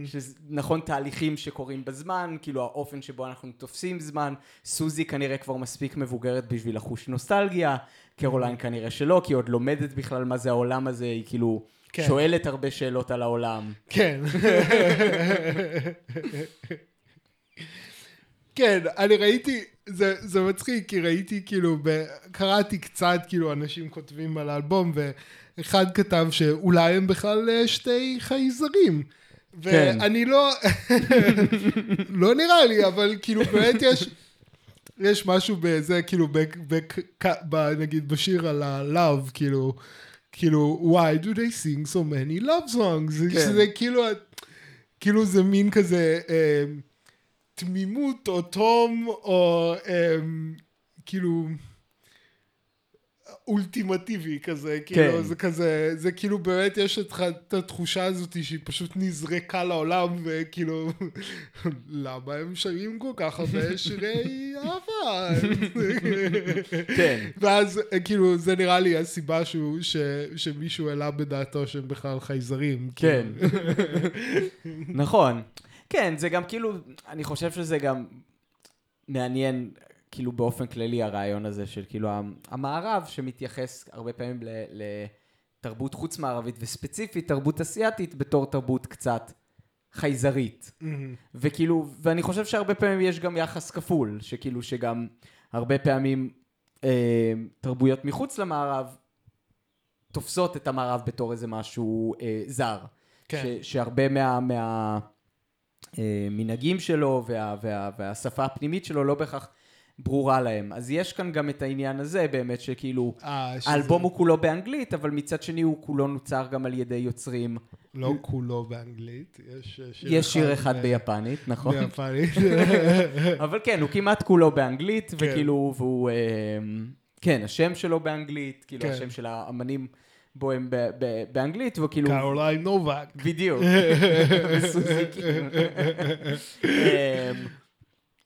שזה נכון תהליכים שקורים בזמן, כאילו האופן שבו אנחנו תופסים זמן, סוזי כנראה כבר מספיק מבוגרת בשביל לחוש נוסטלגיה, קרוליין כנראה שלא, כי היא עוד לומדת בכלל מה זה העולם הזה, היא כאילו כן. שואלת הרבה שאלות על העולם. כן. כן, אני ראיתי, זה, זה מצחיק, כי ראיתי כאילו, ב, קראתי קצת כאילו אנשים כותבים על האלבום, ואחד כתב שאולי הם בכלל אה, שתי חייזרים. כן. ואני לא, לא נראה לי, אבל כאילו באמת יש, יש משהו בזה, כאילו, ב, ב, ב, ב, נגיד בשיר על ה-love, כאילו, כאילו, why do they sing so many love songs? כן. שזה כאילו, כאילו זה מין כזה אה, תמימות או תום, או אה, כאילו... אולטימטיבי כזה, כאילו, זה כזה, זה כאילו באמת יש את, התחושה הזאת שהיא פשוט נזרקה לעולם, וכאילו, למה הם שרים כל כך הרבה שירי אהבה? כן. ואז כאילו, זה נראה לי הסיבה שהוא, ש, שמישהו העלה בדעתו שהם בכלל חייזרים. כן. כאילו. נכון. כן, זה גם כאילו, אני חושב שזה גם מעניין, כאילו באופן כללי הרעיון הזה של כאילו המ- המערב שמתייחס הרבה פעמים לתרבות חוץ מערבית וספציפית תרבות אסיאתית בתור תרבות קצת חייזרית. וכאילו, ואני חושב שהרבה פעמים יש גם יחס כפול, שכאילו שגם הרבה פעמים אה, תרבויות מחוץ למערב תופסות את המערב בתור איזה משהו אה, זר. כן. ש, שהרבה מה... מה אה, מנהגים שלו וה, וה, והשפה הפנימית שלו לא בהכרח ברורה להם. אז יש כאן גם את העניין הזה באמת שכאילו אה, שזה האלבום הוא כולו באנגלית, אבל מצד שני הוא כולו נוצר גם על ידי יוצרים. לא כולו באנגלית, יש שיר יש שיר אחד ב- ביפנית, נכון? ביפנית. אבל כן, הוא כמעט כולו באנגלית, כן. וכאילו, והוא... אה, כן, השם שלו באנגלית, כאילו כן. השם של האמנים בו הם באנגלית, וכאילו... קרוליין נובק. בדיוק. וסוזי, כאילו. אמ,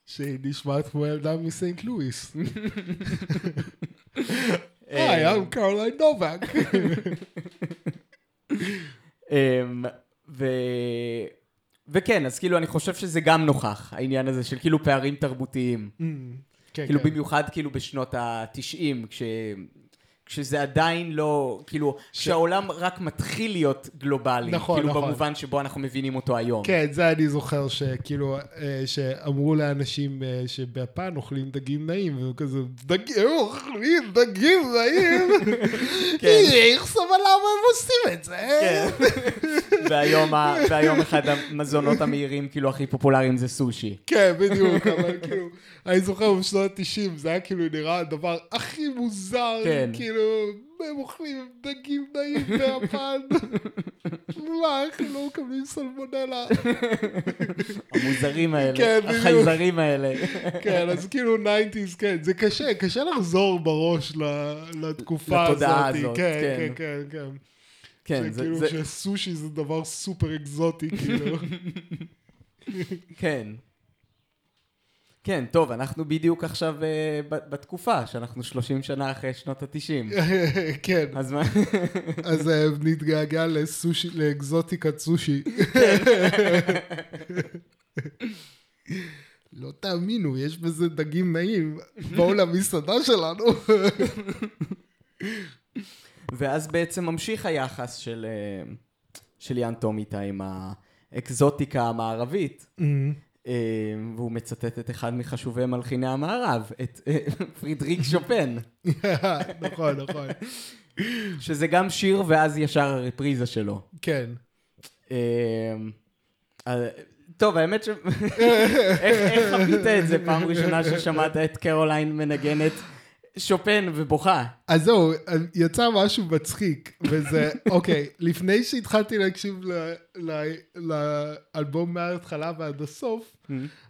שהיא נשמעת כמו ילדה מסיינט לואיס. Hi, I'm קרוליין נובק. וכן, אז כאילו אני חושב שזה גם נוכח, העניין הזה של כאילו פערים תרבותיים. כן, כאילו כן. במיוחד כאילו בשנות ה-90, כש... כשזה עדיין לא, כאילו, כשהעולם רק מתחיל להיות גלובלי. נכון, כאילו נכון. במובן שבו אנחנו מבינים אותו היום. כן, זה אני זוכר שכאילו, אה, שאמרו לאנשים אה, שביפן אוכלים דגים נעים, והם כזה, דגים, אוכלים דגים נעים? כן. איך סבבה הם עושים את זה? כן. והיום, ה... והיום אחד המזונות המהירים, כאילו, הכי פופולריים זה סושי. כן, בדיוק, אבל כאילו, אני זוכר בשנות ה-90, זה היה כאילו נראה הדבר הכי מוזר, כן. כאילו, הם אוכלים דגים נעים ביפן. מה, איך הם לא מקבלים סלמונלה? המוזרים האלה, כן. החייזרים האלה. כן, אז כאילו 90's, כן, זה קשה, קשה לחזור בראש לתקופה הזאת. לתודעה הזאת, כן, כן. כן, כן, כן. כן, זה כאילו. שסושי זה דבר סופר אקזוטי, כאילו. כן. כן, טוב, אנחנו בדיוק עכשיו ב- בתקופה, שאנחנו 30 שנה אחרי שנות ה-90. כן, אז מה? אז אה, נתגעגע לסושי, לאקזוטיקת סושי. לא תאמינו, יש בזה דגים נעים. בואו למסעדה שלנו. ואז בעצם ממשיך היחס של, אה, של יאן טומיטה עם האקזוטיקה המערבית, אה, והוא מצטט את אחד מחשובי מלחיני המערב, את אה, פרידריק שופן, נכון, נכון. שזה גם שיר ואז ישר הרפריזה שלו. כן. אה, אה, טוב, האמת ש... איך חווית את זה פעם ראשונה ששמעת את קרוליין מנגנת שופן ובוכה. אז זהו, יצא משהו מצחיק, וזה, אוקיי, לפני שהתחלתי להקשיב לאלבום מההתחלה ועד הסוף,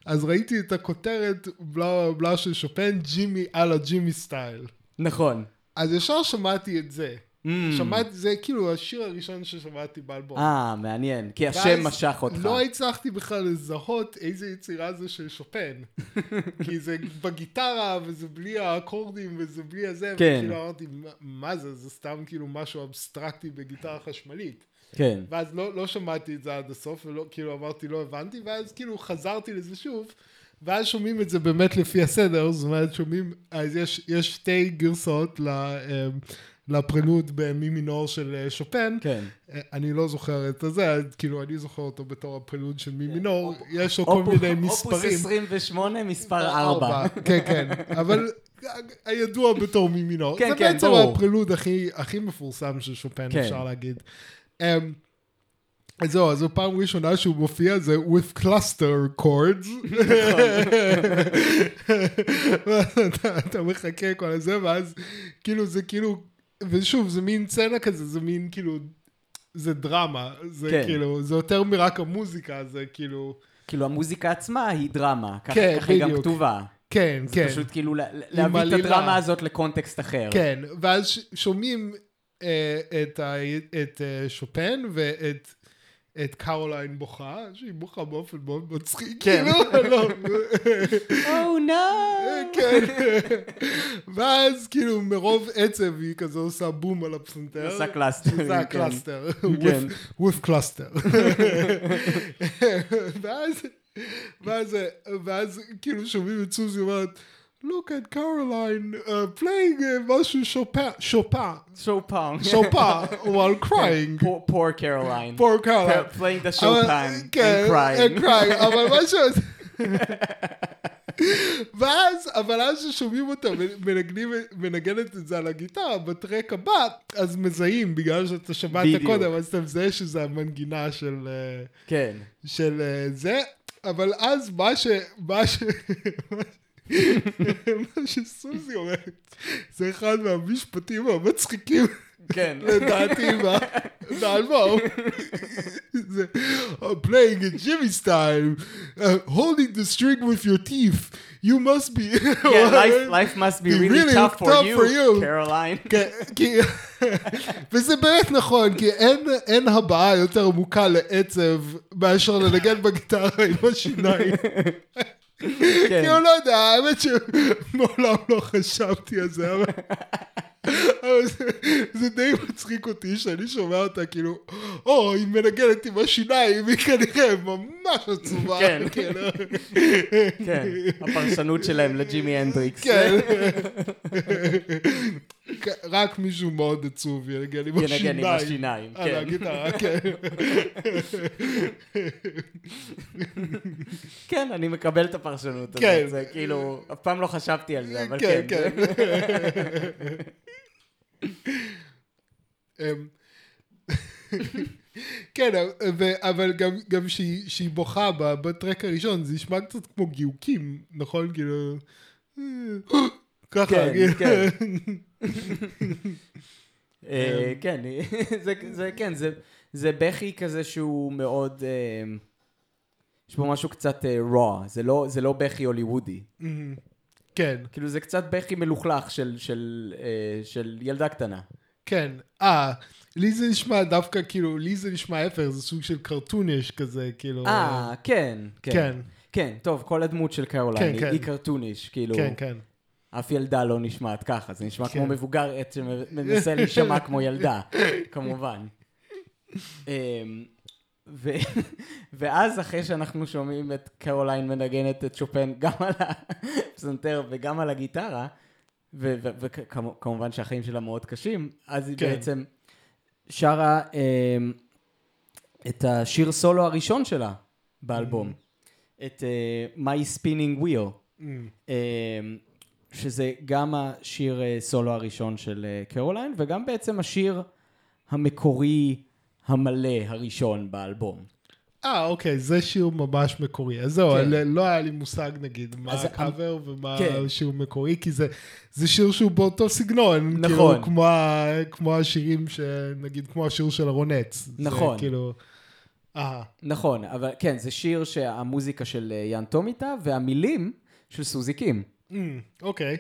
אז ראיתי את הכותרת בלה בלה של שופן, ג'ימי על הג'ימי style. נכון. אז ישר שמעתי את זה. Mm. שמעתי, זה כאילו השיר הראשון ששמעתי באלבום. אה, מעניין. כי השם משך אותך. לא הצלחתי בכלל לזהות איזה יצירה זה של שופן. כי זה בגיטרה, וזה בלי האקורדים, וזה בלי הזה, כן. וכאילו אמרתי, "מה- זה? זה סתם כאילו משהו אבסטרקטי בגיטרה חשמלית. כן. ואז לא, לא שמעתי את זה עד הסוף, ולא, כאילו אמרתי, לא הבנתי, ואז כאילו חזרתי לזה שוב, ואז שומעים את זה באמת לפי הסדר, זאת אומרת, שומעים, אז יש, יש שתי גרסאות ל, אה, לפרלוד במי מינור של אה, שופן. כן. אה, אני לא זוכר את הזה, כאילו, אני זוכר אותו בתור הפרלוד של מי מינור, יש לו כל אופוס- מיני אופוס מספרים. 28, מספר 4. כן, כן, אבל הידוע בתור מי מינור. כן, זה כן, בעצם ברור. הפרלוד הכי, הכי מפורסם של שופן, כן. אפשר להגיד. Um, אז זהו, אז זו פעם ראשונה שהוא מופיע, זה with cluster chords. אתה, אתה מחכה כל הזה, ואז כאילו זה כאילו, ושוב, זה מין סצנה כזה, זה מין כאילו, זה דרמה, זה כן. כאילו, זה יותר מרק המוזיקה, זה כאילו, כאילו המוזיקה עצמה היא דרמה. ככה כן, ככה היא גם. כתובה. כן, זה כן. פשוט כאילו לה- להביא את. הדרמה הזאת לקונטקסט אחר. כן, ואז שומעים אה, את, ה, את אה, שופן ואת את קרוליין בוכה, שהיא בוכה באופן מאוד מצחיק, כן. כאילו, לא, Oh no! כן, ואז כאילו מרוב עצב היא כזה עושה בום על הפסנתר, עושה cluster, עושה כן. cluster, כן. with- with ואז, ואז, ואז כאילו שומעים את סוזי אומרת, look at Caroline uh, playing uh, משהו שופן, שופן, שופן. שופן, while crying. Poor- Poor Caroline. poor Caroline. Playing the אבל- Chopin כן, and crying. and crying, אבל משהו... ואז, אבל אז ששומעים אותה מנגנים, מנגנת את זה על הגיטרה, בטרק הבא, אז מזהים, בגלל שאתה שמעת בדיוק. קודם, אז אתה מזהה שזה המנגינה של, כן. של זה, אבל אז מה ש... מה ש... מה שסוזי אומרת, זה אחד מהמשפטים המצחיקים כן. לדעתי מה- באלבום. זה uh, playing a Jimmy style, uh, holding the string with your teeth, you must be... Yeah, life, life must be really, really tough, for, tough you, for you. Caroline. כן. וזה באמת נכון, כי אין, אין הבעה יותר עמוקה לעצב מאשר לנגן בגיטרה עם השיניים. כן. כאילו, לא יודע, האמת שמעולם לא חשבתי על זה, אבל... אבל זה, זה די מצחיק אותי שאני שומע אותה כאילו, או, היא מנגנת עם השיניים, היא כנראה ממש עצובה. כן. כאילו. כן, הפרשנות שלהם לג'ימי הנדריקס. כן. רק מישהו מאוד עצוב ינגן עם השיניים. ינגן עם השיניים, על כן. הגיטרה, כן. כן, אני מקבל את הפרשנות הזאת. כן. זה כאילו, אף פעם לא חשבתי על זה, אבל כן, כן. כן. אמ, כן, אבל גם, גם שהיא, שהיא בוכה בטרק הראשון, זה נשמע קצת כמו גיוקים, נכון? כאילו... ככה, כן, כאילו. כן. אה, כן, זה- זה כן, זה- בכי כזה שהוא מאוד... אה, יש בו משהו קצת אה, raw, זה לא- זה לא בכי הוליוודי. מהמם. כן, כאילו זה קצת בכי מלוכלך של- ילדה קטנה. כן. אה, לי זה נשמע דווקא, כאילו, לי זה נשמע ההפך, זה סוג של קרטוניש כזה, כאילו. אה, כן, כן. כן. כן, טוב, כל הדמות של קרוליין כן, היא- כן. היא קרטוניש, כאילו, כן, כן. אף ילדה לא נשמעת ככה, זה נשמע כן. כמו מבוגר עץ שמנסה להישמע כמו ילדה, כמובן. אמ, ו- ואז אחרי שאנחנו שומעים את קרוליין מנגנת את שופן גם על הפסנתר וגם על הגיטרה, וכמובן שהחיים שלה מאוד קשים, אז היא כן. בעצם שרה אמ, את השיר סולו הראשון שלה באלבום, את אה, My Spinning Wheel. אמ, אמ, שזה גם השיר אה, סולו הראשון של אה, קרוליין, וגם בעצם השיר המקורי המלא הראשון באלבום. אה, אוקיי, זה שיר ממש מקורי. אז זהו, כן. לא- לא היה לי מושג, נגיד, מה הקאבר ומה כן. שיר מקורי, כי זה, זה שיר שהוא באותו סגנון. נכון. כאילו, כמו, כמו השירים, ש... נגיד, כמו השיר של הרונטס. נכון. זה כאילו... אה, נכון, אבל כן, זה שיר שהמוזיקה של אה, יאן טומיטה והמילים של סוזי קים. אוקיי.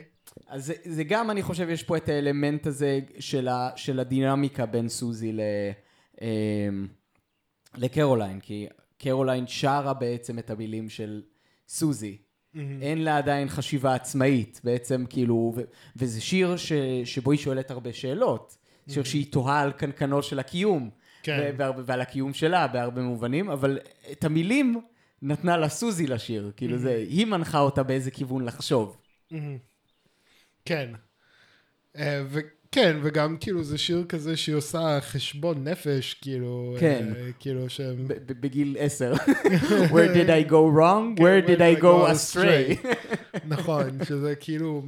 אז זה, זה גם, אני חושב, יש פה את האלמנט הזה של, ה, של הדינמיקה בין סוזי ל, אמ, לקרוליין, כי קרוליין שרה בעצם את המילים של סוזי. אין לה עדיין חשיבה עצמאית, בעצם כאילו, ו, וזה שיר ש, שבו היא שואלת הרבה שאלות. שיר שהיא תוהה על קנקנו של הקיום, כן. ועל הקיום שלה בהרבה מובנים, אבל את המילים נתנה לה סוזי לשיר, כאילו זה, היא מנחה אותה באיזה כיוון לחשוב. כן. אה, וכן, וגם כאילו זה שיר כזה שהיא עושה חשבון נפש, כאילו, כן. אה, כאילו שהם... בגיל עשר. Where did I go wrong? Where did I go astray? נכון, שזה כאילו,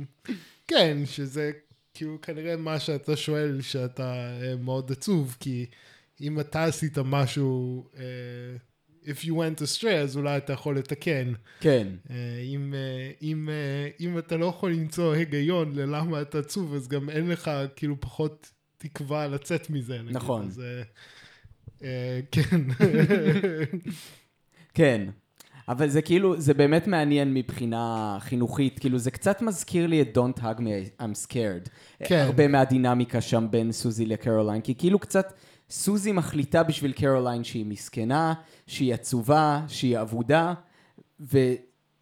כן, שזה כאילו כנראה מה שאתה שואל שאתה אה, מאוד עצוב, כי אם אתה עשית משהו, אה, if you went astray, אז אולי אתה יכול לתקן. כן, אה, אם, אה, אם, אה, אם אתה לא יכול למצוא היגיון ללמה אתה עצוב, אז גם אין לך כאילו פחות תקווה לצאת מזה. נגיד. נכון. אז, כן. כן. אבל זה כאילו, זה באמת מעניין מבחינה חינוכית, כאילו זה קצת מזכיר לי את Don't Hug Me, I'm Scared. כן. הרבה מהדינמיקה שם בין סוזי לקרוליין, כי כאילו קצת סוזי מחליטה בשביל קרוליין שהיא מסכנה, שהיא עצובה, שהיא אבודה, ו...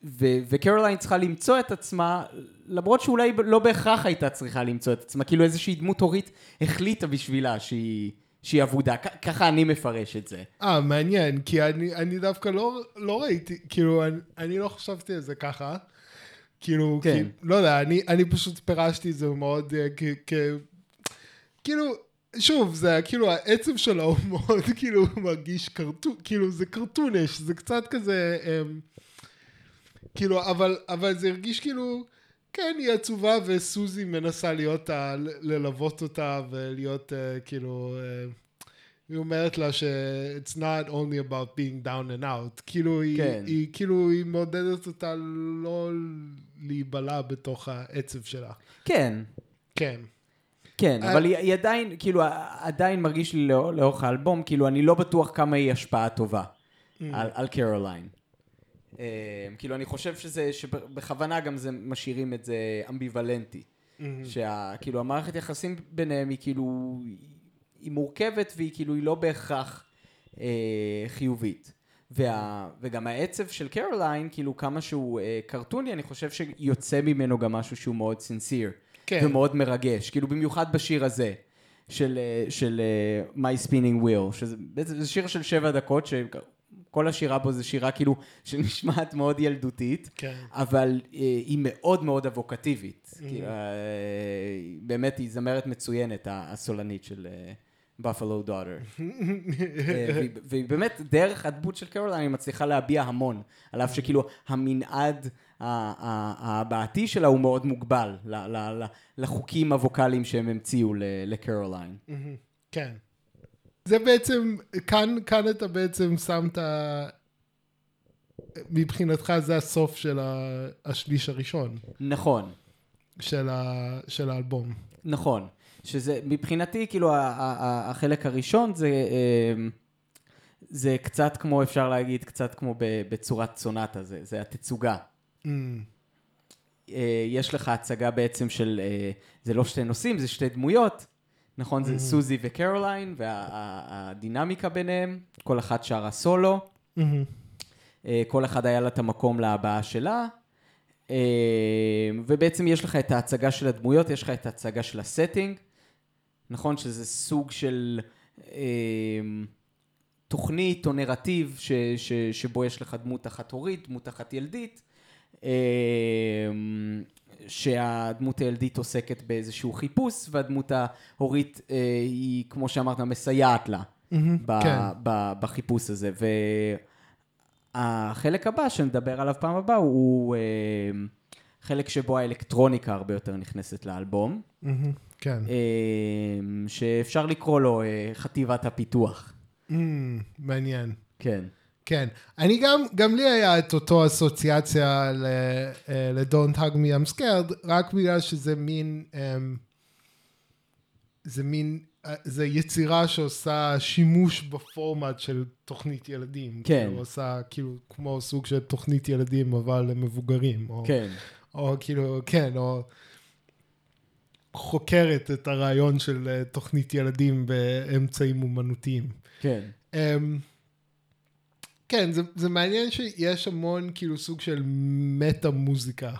ו- וקרוליין צריכה למצוא את עצמה, למרות שאולי לא בהכרח הייתה צריכה למצוא את עצמה, כאילו איזושהי דמות הורית החליטה בשבילה שהיא, שהיא אבודה, כ- ככה אני מפרש את זה. אה, מעניין, כי אני, אני דווקא לא, לא ראיתי, כאילו, אני, אני לא חשבתי על זה ככה. כאילו, כן. כי, לא יודע, אני, אני פשוט פירשתי את זה מאוד אה, כ... כ כאילו, שוב, זה כאילו, העצב שלו הוא מאוד כאילו מרגיש קרטון, כאילו, זה קרטונש, זה קצת כזה, אמ, כאילו, אבל, אבל זה הרגיש כאילו, כן, היא עצובה וסוזי מנסה להיות, ה, ל- ללוות אותה ולהיות אה, כאילו, אה, היא אומרת לה ש- it's not only about being down and out, כאילו היא, כן. היא, כאילו היא מעודדת אותה לא להיבלע בתוך העצב שלה. כן, כן. כן, אה, אבל היא, היא עדיין, כאילו, עדיין מרגיש לי לאור- לאורך האלבום, כאילו, אני לא בטוח כמה היא השפעה טובה Mm. על, קרוליין. אה, כאילו, אני חושב שזה, שבכוונה גם זה, משאירים את זה אמביוולנטי. Mm. שה, כאילו, המערכת יחסים ביניהם היא כאילו, היא מורכבת והיא כאילו, היא לא בהכרח אה, חיובית. וה, וגם העצב של קרוליין, כאילו, כמה שהוא אה, קרטוני, אני חושב שיוצא ממנו גם משהו שהוא מאוד סנסיר. כן. ומאוד מרגש, כאילו במיוחד בשיר הזה, של, אה, של אה, My Spinning Wheel, שזה בעצם זה שיר של שבע דקות, שכל השירה בו זה שירה כאילו שנשמעת מאוד ילדותית, כן. אבל אה, היא מאוד מאוד אבוקטיבית. Mm-hmm. כאילו, אה, באמת, היא זמרת מצוינת, הסולנית של Buffalo Daughter. והיא- והיא באמת, דרך הדמות של קרוליין, היא מצליחה להביע המון, על אף שכאילו המנעד ההבעתי שלה הוא מאוד מוגבל לחוקים הווקאליים שהם המציאו לקרוליין. כן. זה בעצם, כאן, כאן אתה בעצם שמת, מבחינתך זה הסוף של ה- השליש הראשון נכון, של, ה, של האלבום. נכון. שזה, מבחינתי, כאילו, ה- ה- ה- החלק הראשון זה... אה, זה קצת כמו, אפשר להגיד, קצת כמו בצורת סונטה, זה, זה התצוגה. Mm, אה, יש לך הצגה בעצם של, אה, זה לא שתי נושאים, זה שתי דמויות, נכון? זה סוזי וקרוליין, והדינמיקה ביניהם, כל אחת שרה סולו, מהמם. אה, כל אחד היה לה את המקום להבעה שלה, אה, ובעצם יש לך את ההצגה של הדמויות, יש לך את ההצגה של הסטינג, נכון? שזה סוג של אה, תוכנית או נרטיב ש, ש, שבו יש לך דמות אחת הורית, דמות אחת ילדית, שהדמות הילדית עוסקת באיזשהו חיפוש, והדמות ההורית אה, היא, כמו שאמרת, מסייעת לה. ב- כן. ב- בחיפוש הזה. והחלק הבא שנדבר עליו פעם הבאה הוא אה, חלק שבו האלקטרוניקה הרבה יותר נכנסת לאלבום. כן. אה, שאפשר לקרוא לו אה, חטיבת הפיתוח. Mm, מעניין. כן. כן. אני גם, גם לי היה את אותו אסוציאציה ל- אה, ל-Don't hug me I'm scared, רק בגלל שזה מין, אמ, זה מין, אה, זה יצירה שעושה שימוש בפורמט של תוכנית ילדים. כן. כאילו עושה כאילו כמו סוג של תוכנית ילדים, אבל למבוגרים. או, כן. או כאילו, כן, או חוקרת את הרעיון של אה, תוכנית ילדים באמצעים אומנותיים. כן. Um, כן, זה, זה מעניין שיש המון כאילו סוג של מטה מוזיקה.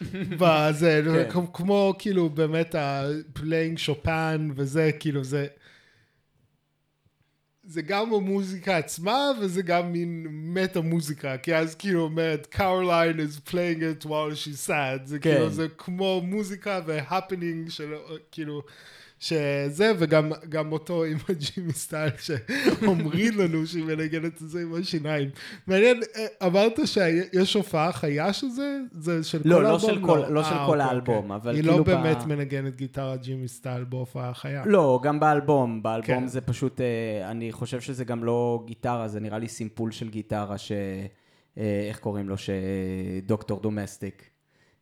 בזה, כן. כמו, כמו כאילו באמת ה playing שופן וזה, כאילו זה... זה גם המוזיקה עצמה וזה גם מין מטה מוזיקה, כי אז כאילו אומרת, קרוליין is playing it while she's sad, זה כן. כאילו, זה כמו מוזיקה והפנינג של כאילו, שזה, וגם גם אותו עם הג'ימי style שאומרים לנו שהיא מנגנת את זה עם השיניים. מעניין, אה, אמרת שיש הופעה חיה של זה? זה של לא, כל לא האלבום? של כל- לא של אה, כל אוקיי, האלבום, אוקיי. אבל היא כאילו לא ב- באמת מנגנת גיטרה ג'ימי style בהופעה חיה. לא, גם באלבום. באלבום כן. זה פשוט, אה, אני חושב שזה גם לא גיטרה, זה נראה לי סימפול של גיטרה ש... איך קוראים לו? שדוקטור דומסטיק.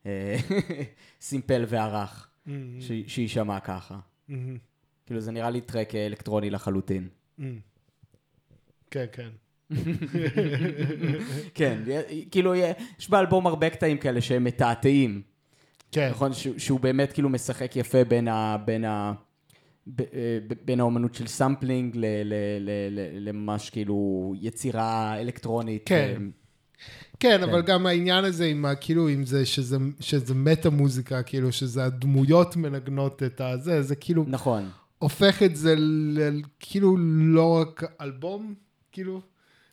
סימפל וערך, Mm-hmm. שיישמע ככה. כאילו זה נראה לי track אה, אלקטרוני לחלוטין. כן, כן. כן, כאילו יש באלבום הרבה קטעים כאלה שהם מתעתעים. כן. נכון? שהוא, באמת כאילו משחק יפה בין ה... בין ה... אה, בין האומנות של סמפלינג לממש כאילו יצירה אלקטרונית. כן. כן, אבל גם העניין הזה עם ה... כאילו, עם זה שזה, שזה מטה מוזיקה, כאילו, שזה הדמויות מנגנות את הזה, זה כאילו נכון. הופך את זה ל... כאילו לא רק אלבום, כאילו,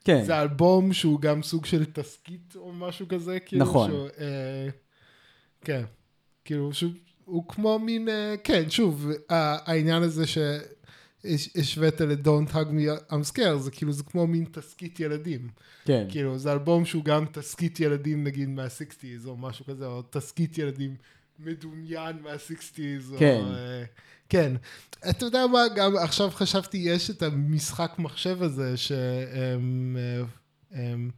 כן. זה אלבום שהוא גם סוג של תסכית או משהו כזה, כאילו, נכון. שהוא, אה, כן, כאילו, שהוא, הוא כמו מין, אה, כן, שוב, העניין הזה שהשווית ל-Don't hug me I'm scared, זה כאילו, זה כמו מין תסכית ילדים. כן. כאילו, זה אלבום שהוא גם תסכית ילדים, נגיד, מה-60's, או משהו כזה, או תסכית ילדים מדומיין מה-sixties, כן. או... אה, כן. אתה יודע מה, גם עכשיו חשבתי, יש את המשחק מחשב הזה, ש... אמ, אה, אמ,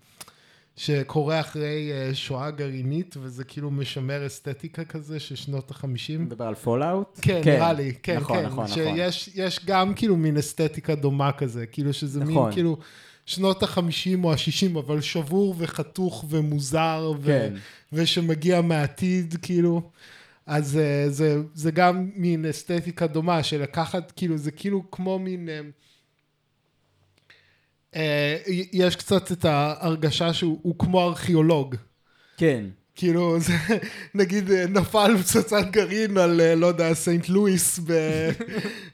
שקורה אחרי אה, שואה גרעינית, וזה כאילו משמר אסתטיקה כזה של שנות החמישים. מדבר על Fallout? כן, נראה לי, כן, נכון, כן. נכון, נכון. שיש יש גם כאילו מין אסתטיקה דומה כזה, כאילו שזה מין נכון. כאילו שנות החמישים או השישים, אבל שבור וחתוך ומוזר, ו- כן. ושמגיע מהעתיד, כאילו. אז אה, זה, זה גם מין אסתטיקה דומה, של לקחת, כאילו, זה כאילו כמו מין... אה, יש קצת את ההרגשה שהוא הוא כמו ארכיאולוג. כן. כאילו, זה, נגיד, אה, נפל פצצת גרעין על, אה, לא יודע, סנט לואיס ב-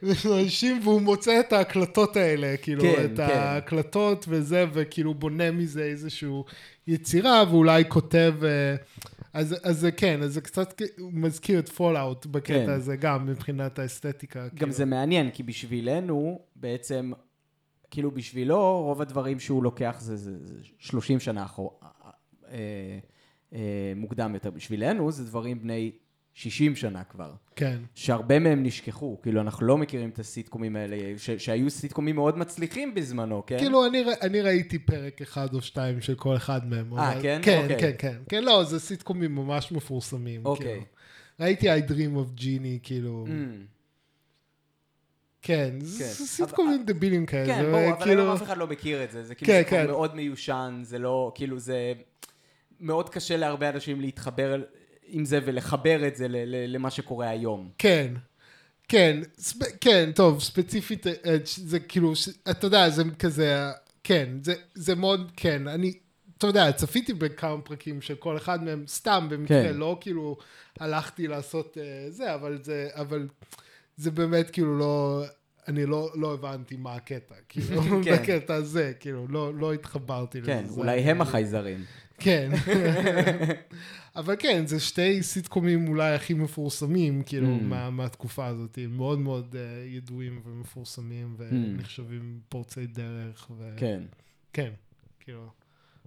באנשים, והוא מוצא את ההקלטות האלה, כאילו, כן, את כן. ההקלטות וזה, וכאילו בונה מזה איזושהי יצירה, ואולי כותב... אז, אז זה כן, אז זה קצת מזכיר את Fallout בקטע כן. הזה, גם מבחינת האסתטיקה. גם כאילו. זה מעניין, כי בשבילנו, בעצם, כאילו בשבילו, רוב הדברים שהוא לוקח זה, זה, זה 30 שנה אחור, אה, אה, מוקדם יותר. בשבילנו זה דברים בני 60 שנה כבר. כן, שהרבה מהם נשכחו, כאילו אנחנו לא מכירים את הסיטקומים האלה, ש- שהיו סיטקומים מאוד מצליחים בזמנו, כן? כאילו, אני, אני ראיתי פרק אחד או שתיים של כל אחד מהם. אה, אבל- כן? כן, אוקיי. כן, כן. כן, לא, זה סיטקומים ממש מפורסמים. אוקיי. כאילו. ראיתי I Dream of Genie, כאילו, Mm, כן, כן. זה סיטקומים דבילים כאלה. כן, ברור, אבל כאילו- היום אף אחד לא מכיר את זה, זה כן, כאילו סיפור כן. מאוד מיושן, זה לא, כאילו זה מאוד קשה להרבה אנשים להתחבר עם זה ולחבר את זה ל- ל- למה שקורה היום. כן, כן, ספ... כן, טוב, ספציפית, אה, זה כאילו, אתה יודע, זה כזה, כן, זה, זה מאוד, כן, אני, אתה יודע, צפיתי בכמה פרקים של כל אחד מהם, סתם במקרה, כן. לא כאילו הלכתי לעשות אה, זה, אבל זה, אבל זה באמת כאילו לא, אני לא, לא הבנתי מה הקטע, כאילו, כן. בקטע הזה, כאילו, לא, לא התחברתי כן, לזה. אולי הם החייזרים. כן. אבל כן, זה שתי סיטקומים אולי הכי מפורסמים, כאילו, Mm. מה, מהתקופה הזאת. הם מאוד מאוד uh, ידועים ומפורסמים, ונחשבים פורצי דרך. ו... כן. כן, כאילו,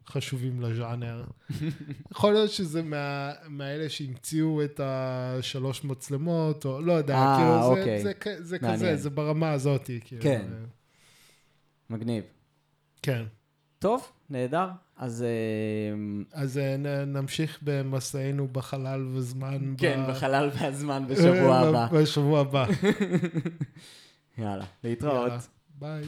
חשובים לז'אנר. יכול להיות שזה מה, מהאלה שהמציאו את השלוש מצלמות, או לא יודע, אה, כאילו, זה, אוקיי. זה, זה, זה מעניין. כזה, זה ברמה הזאת, כאילו. כן. ו- מגניב. כן, טוב, נהדר. אז... אה, אז אה, נ- נמשיך במסענו בחלל וזמן. כן, ב- בחלל והזמן בשבוע אה, הבא. בשבוע הבא. יאללה, להתראות. יאללה, ביי.